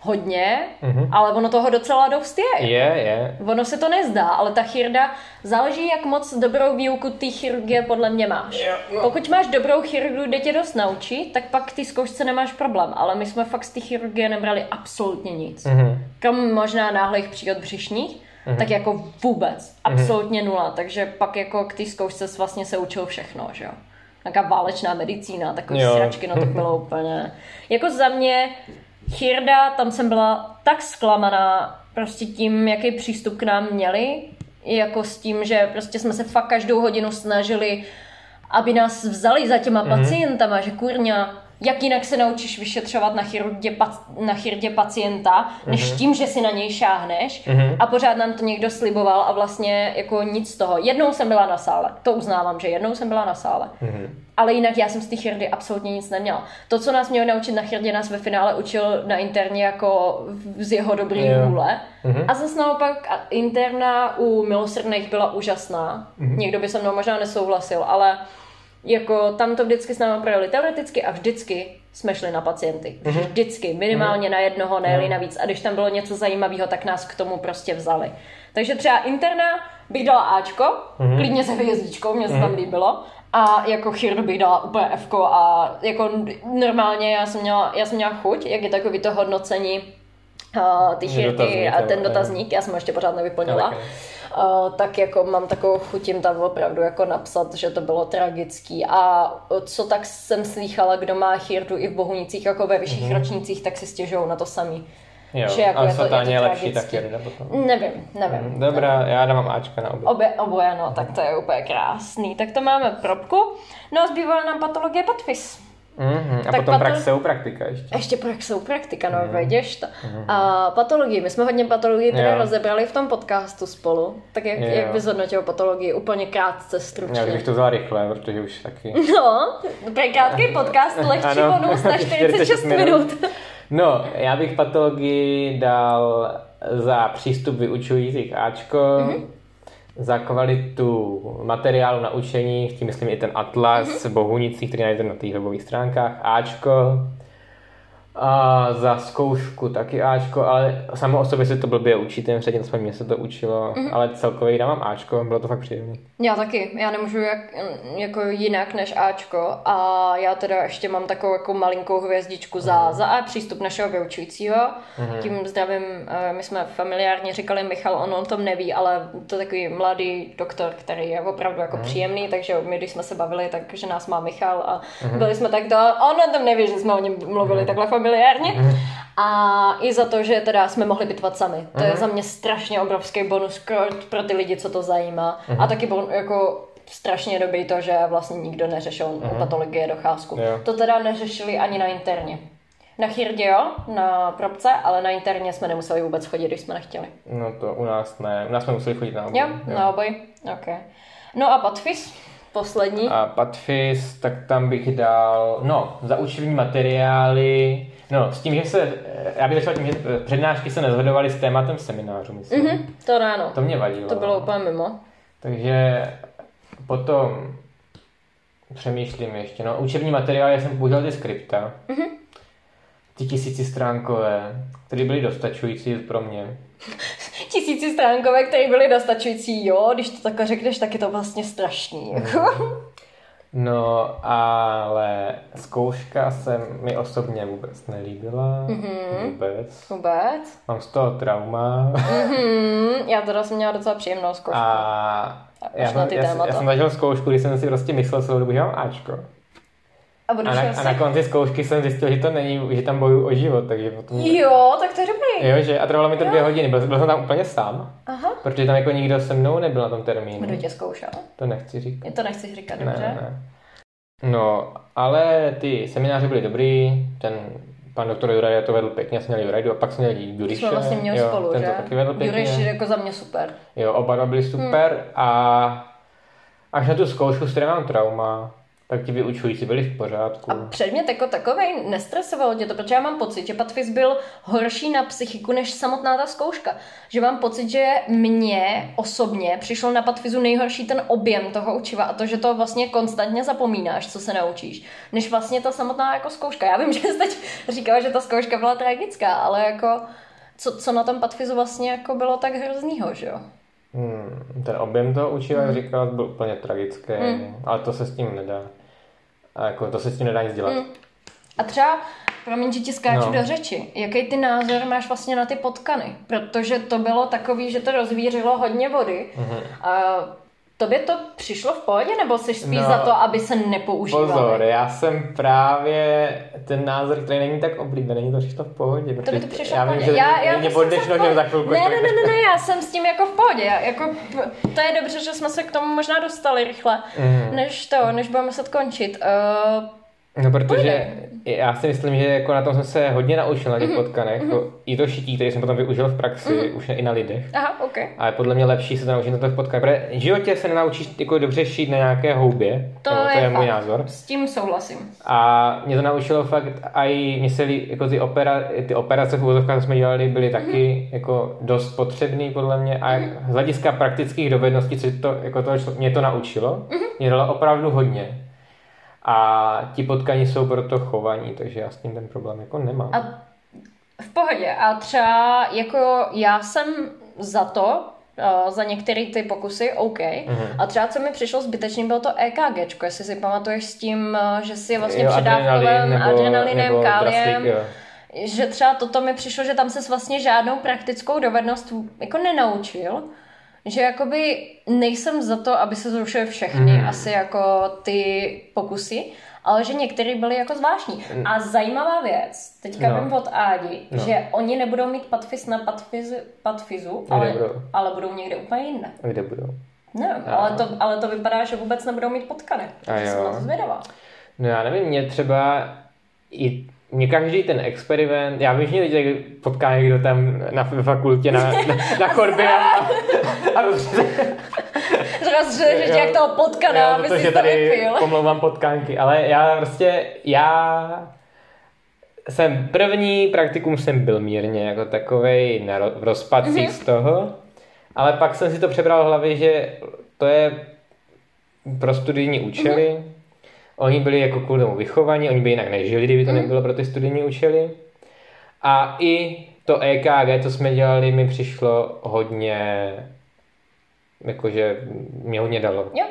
hodně, Mhm. ale ono toho docela dost je. Je, je. Ono se to nezdá, ale ta chirda záleží, jak moc dobrou výuku ty chirurgie podle mě máš. Jo, no. Pokud máš dobrou chirurgu, kde tě dost naučí, tak pak ty zkoušce nemáš problém. Ale my jsme fakt z té chirurgie nebrali absolutně nic. Mhm. Krom možná náhlých příhod břišních, tak jako vůbec. Absolutně nula. Takže pak jako k té zkoušce vlastně se učil všechno, že jo. Nějaká válečná medicína, takové sračky, no to bylo úplně... Jako za mě Chirda, tam jsem byla tak zklamaná prostě tím, jaký přístup k nám měli, jako s tím, že prostě jsme se fakt každou hodinu snažili, aby nás vzali za těma pacientama, že kurňa, jak jinak se naučíš vyšetřovat na chirdě, pac- na chirdě pacienta, než tím, že si na něj šáhneš a pořád nám to někdo sliboval a vlastně jako nic z toho. Jednou jsem byla na sále, to uznávám, že jednou jsem byla na sále. Ale jinak já jsem z té chirdy absolutně nic neměla. To, co nás mělo naučit na chirdě, nás ve finále učil na interně jako z jeho dobrý Jo. vůle. A zase naopak interna u milosrdných byla úžasná. Někdo by se mnou možná nesouhlasil, ale jako tam to vždycky s námi projeli teoreticky a vždycky jsme šli na pacienty. Vždycky, minimálně na jednoho, ne navíc. A když tam bylo něco zajímavého, tak nás k tomu prostě vzali. Takže třeba interna bych dala Ačko, klidně se hvězdičkou, mě se tam líbilo. A jako chirurg bych dala úplně F a jako normálně já jsem, měla, já jsem měla chuť, jak je takový to hodnocení uh, ty Dotazník, a ten dotazník, já jsem ho ještě pořád nevyplnila. Ok. Uh, tak jako mám takovou chutím tam opravdu jako napsat, že to bylo tragický a co tak jsem slýchala, kdo má chírdu i v Bohunicích jako ve vyšších Mhm. mm-hmm. ročnících, tak si stěžou na to samý. Jo, Že jako ale je to- je to je lepší taky, nebo to? Nevím, nevím. Dobrá, já dám Ačka na obě. Obě, oboje, no, tak to je úplně krásný. Tak to máme probku. No a zbývá nám patologie patfis. Mhm, A Tak potom patol- praxe u praktika ještě. Ještě praxou praktika, no, vidíš to. A patologii, my jsme hodně patologii teda Jo. rozebrali v tom podcastu spolu. Tak jak, Jo. jak bys hodnotil patologii? Úplně krátce, Já stručně. bych to vzala rychle, protože už taky. No, krátký podcast, lehčí Ano. bonus na 46 minut. No, já bych patologii dal za přístup vyučujících Ačko, Mhm. mm-hmm. Za kvalitu materiálu na učení, tím myslím i ten atlas Mhm. mm-hmm. Bohunicí, který najdete na těch webových stránkách, Ačko. A za zkoušku taky Ačko, ale samo o sobě se to blbě učí, ten předmět, aspoň mě se to učilo, Mhm. mm-hmm. ale celkově dávám Ačko, bylo to fakt příjemné. Já taky, já nemůžu jak, jako jinak než Ačko a já teda ještě mám takovou jako malinkou hvězdičku za, za A přístup našeho vyučujícího. Tím zdravím, eh, my jsme familiárně říkali Michal, on o tom neví, ale to je takový mladý doktor, který je opravdu jako příjemný, takže my když jsme se bavili, tak že nás má Michal a byli jsme tak to, on o tom neví, že jsme o něm mluvili takhle familiárně. A i za to, že teda jsme mohli bitvat sami. To je za mě strašně obrovský bonus pro, ty lidi, co to zajímá. A taky bon, jako strašně dobrý to, že vlastně nikdo neřešil uh-huh. patologie docházku. Jo. To teda neřešili ani na interně. Na Chirdě jo, na probce, ale na interně jsme nemuseli vůbec chodit, když jsme nechtěli. No to u nás ne, u nás jsme museli chodit na obor. Jo, na oboj. Ok. No a Patfis, poslední. A Patfis, tak tam bych dal, no, za učební materiály, no, s tím, že se, já bych začal tím, že přednášky se nezhodovaly s tématem seminářu, myslím. Mm-hmm. Hm, to ráno. To mě vadilo. To bylo úplně mimo. Takže potom přemýšlím ještě, no, učební materiály, já jsem použil ty skripta. Mm-hmm. Ty tisícistránkové, které byly dostačující pro mě. Tisíci stránkové, které byly dostačující, jo, když to takhle řekneš, tak je to vlastně strašný. Jako. No, ale zkouška se mi osobně vůbec nelíbila. Mm-hmm. Vůbec. Vůbec. Mám z toho trauma. Hmm, já teda jsem měla docela příjemnou zkoušku. A já, Až na jsem, ty já, jsem- témata. já jsem zažil zkoušku, kdy jsem si prostě myslel celou dobu, že mám Ačko. A A na, a na konci zkoušky jsem zjistil, že to není, že tam bojuju o život, takže potom... Jo, tak to je dobrý. Jo, že a trvalo mi to dvě hodiny, byl, byl jsem tam úplně sám, Aha. protože tam jako nikdo se mnou nebyl na tom termínu. Kdo tě zkoušel? To nechci říkat. Je to nechceš říkat, Ne, dobře? ne. No, ale ty semináře byly dobrý, ten pan doktor Juraj to vedl pěkně, já jsem měl Jurajdu a pak jsme měli Juriše. jsme vlastně měli jo, spolu, ten že? to taky vedl pěkně. Jureš je jako za mě super. Jo, oba dva byli super hmm. a až na tu zkoušku, s mám trauma, tak ti vyučující byli v pořádku. A předmět jako takovej nestresoval tě to, protože já mám pocit, že Patfis byl horší na psychiku než samotná ta zkouška. Že mám pocit, že mně osobně přišlo na Patfizu nejhorší ten objem toho učiva a to, že to vlastně konstantně zapomínáš, co se naučíš, než vlastně ta samotná jako zkouška. Já vím, že jsi teď říkala, že ta zkouška byla tragická, ale jako co, co na tom Patfizu vlastně jako bylo tak hroznýho, že jo? Hmm, ten objem toho učiva, jak říkala, byl úplně tragický, Hmm. ale to se s tím nedá. A jako to se s tím nedá nic dělat. Hmm. A třeba, promiň, že ti skáču No. do řeči, jaký ty názor máš vlastně na ty potkany? Protože to bylo takový, že to rozvířilo hodně vody. Mhm. A tobě to přišlo v pohodě, nebo jsi spíš No. za to, aby se nepoužívaly? Pozor, já jsem právě ten názor, který není tak oblíbený, to přišlo v pohodě. To by to přišlo já v vím, pohodě. že Já, já mě nožem pohodě. za chvilku. Ne, jako- ne, ne, ne, ne, já jsem s tím jako v pohodě. Já, jako, to je dobře, že jsme se k tomu možná dostali rychle, Mhm. než to, než budeme muset končit. Uh, No, protože já si myslím, že jako na tom jsem se hodně naučil na těch potkanech. Jako I to šití, který jsem potom využil v praxi, už i na lidech. aha, OK. A je podle mě lepší se to naučit na těch potkanech. Protože v životě se nenaučíš jako dobře šít na nějaké houbě. To nebo, je to je můj názor. S tím souhlasím. A mě to naučilo fakt, a i mě se jako ty, opera, ty operace v úvozovkách, co jsme dělali, byly taky jako dost potřebný podle mě a z hlediska praktických dovedností, co to, jako to, mě to naučilo, mě dalo opravdu hodně. A ti potkaní jsou proto chovaní, takže já s tím ten problém jako nemám. A v pohodě. A třeba jako já jsem za to, uh, za některé ty pokusy, OK. Mhm. A třeba co mi přišlo zbytečný, bylo to EKG, jestli si pamatuješ s tím, uh, že si vlastně Jo, předávkovým adrenalinem, káliem, draslík, jo. že třeba toto mi přišlo, že tam se vlastně žádnou praktickou dovednost jako nenaučil, že jakoby nejsem za to, aby se zrušily všechny mm. asi jako ty pokusy, ale že některé byly jako zvláštní. A zajímavá věc, teďka no. vím od Ádi, no. že oni nebudou mít patfis na patfizu, patfizu ale, ale budou někde úplně jinde. Kde budou? Ne, ale to, ale to vypadá, že vůbec nebudou mít potkany. A jo. Jsem na to zvědavá. No já nevím, mě třeba i mě každý ten experiment, já vím, že lidi potká někdo tam na fakultě na, na, na chorbě a, a, a že jak toho potkaná, aby si to tady vypil. pomlouvám potkánky, ale já prostě, já jsem první praktikum jsem byl mírně jako takovej na, v rozpadcích mm-hmm. z toho, ale pak jsem si to přebral v hlavě, že to je pro studijní účely, mm-hmm Oni byli jako kvůli tomu vychovaní, oni by jinak nežili, kdyby to mm. nebylo pro ty studijní účely. A i to EKG, co jsme dělali, mi přišlo hodně, jakože mě hodně dalo. Jo.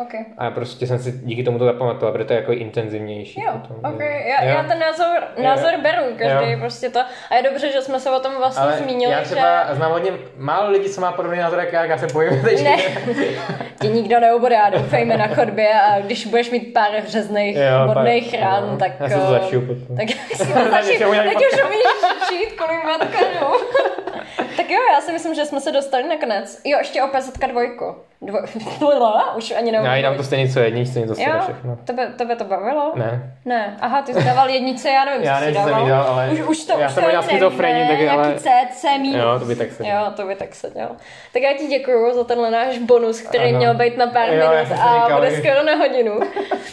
Okay. A prostě jsem si díky tomu to zapamatoval, protože to je jako intenzivnější. Jo, potom, okay. já, jo. já ten názor, názor jo. beru, každý jo. prostě to. A je dobře, že jsme se o tom vlastně Ale zmínili. Já třeba že... znám hodně málo lidí, co má podobný názor, jak já, já se bojím teď. Ne, tě nikdo neubodá, doufejme na chodbě a když budeš mít pár řezných bodných ran, tak... Já se to zašiju potom. Tak, tak, tak už umíš šít kolem matka, tak jo, já si myslím, že jsme se dostali nakonec. Jo, ještě o PZK dvojku. Dvo... Už ani nevím. Já dám to stejně co jedničce, to stejně všechno. Tebe, tebe to bavilo? Ne. Ne. Aha, ty jsi dával jednice, já nevím, já nevím, co jsem jí dal, ale... Už, už to, já už jsem měl schizofrení, tak ale... Nějaký C, C minus. Jo, to by tak se Jo, to by tak se dělal. Tak já ti děkuju za tenhle náš bonus, který ano. měl být na pár jo, minut a říkal, bude skoro na hodinu.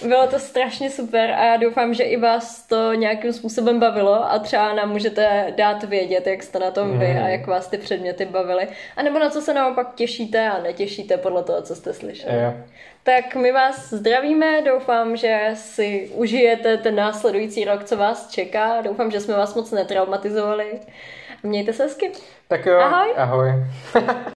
Bylo to strašně super a já doufám, že i vás to nějakým způsobem bavilo a třeba nám můžete dát vědět, jak jste na tom vy a jak vás ty předměty bavily. A nebo na co se naopak těšíte a netěšíte podle toho, co jste slyšeli. Jo. Tak my vás zdravíme, doufám, že si užijete ten následující rok, co vás čeká. Doufám, že jsme vás moc netraumatizovali. Mějte se hezky. Tak jo, ahoj. ahoj.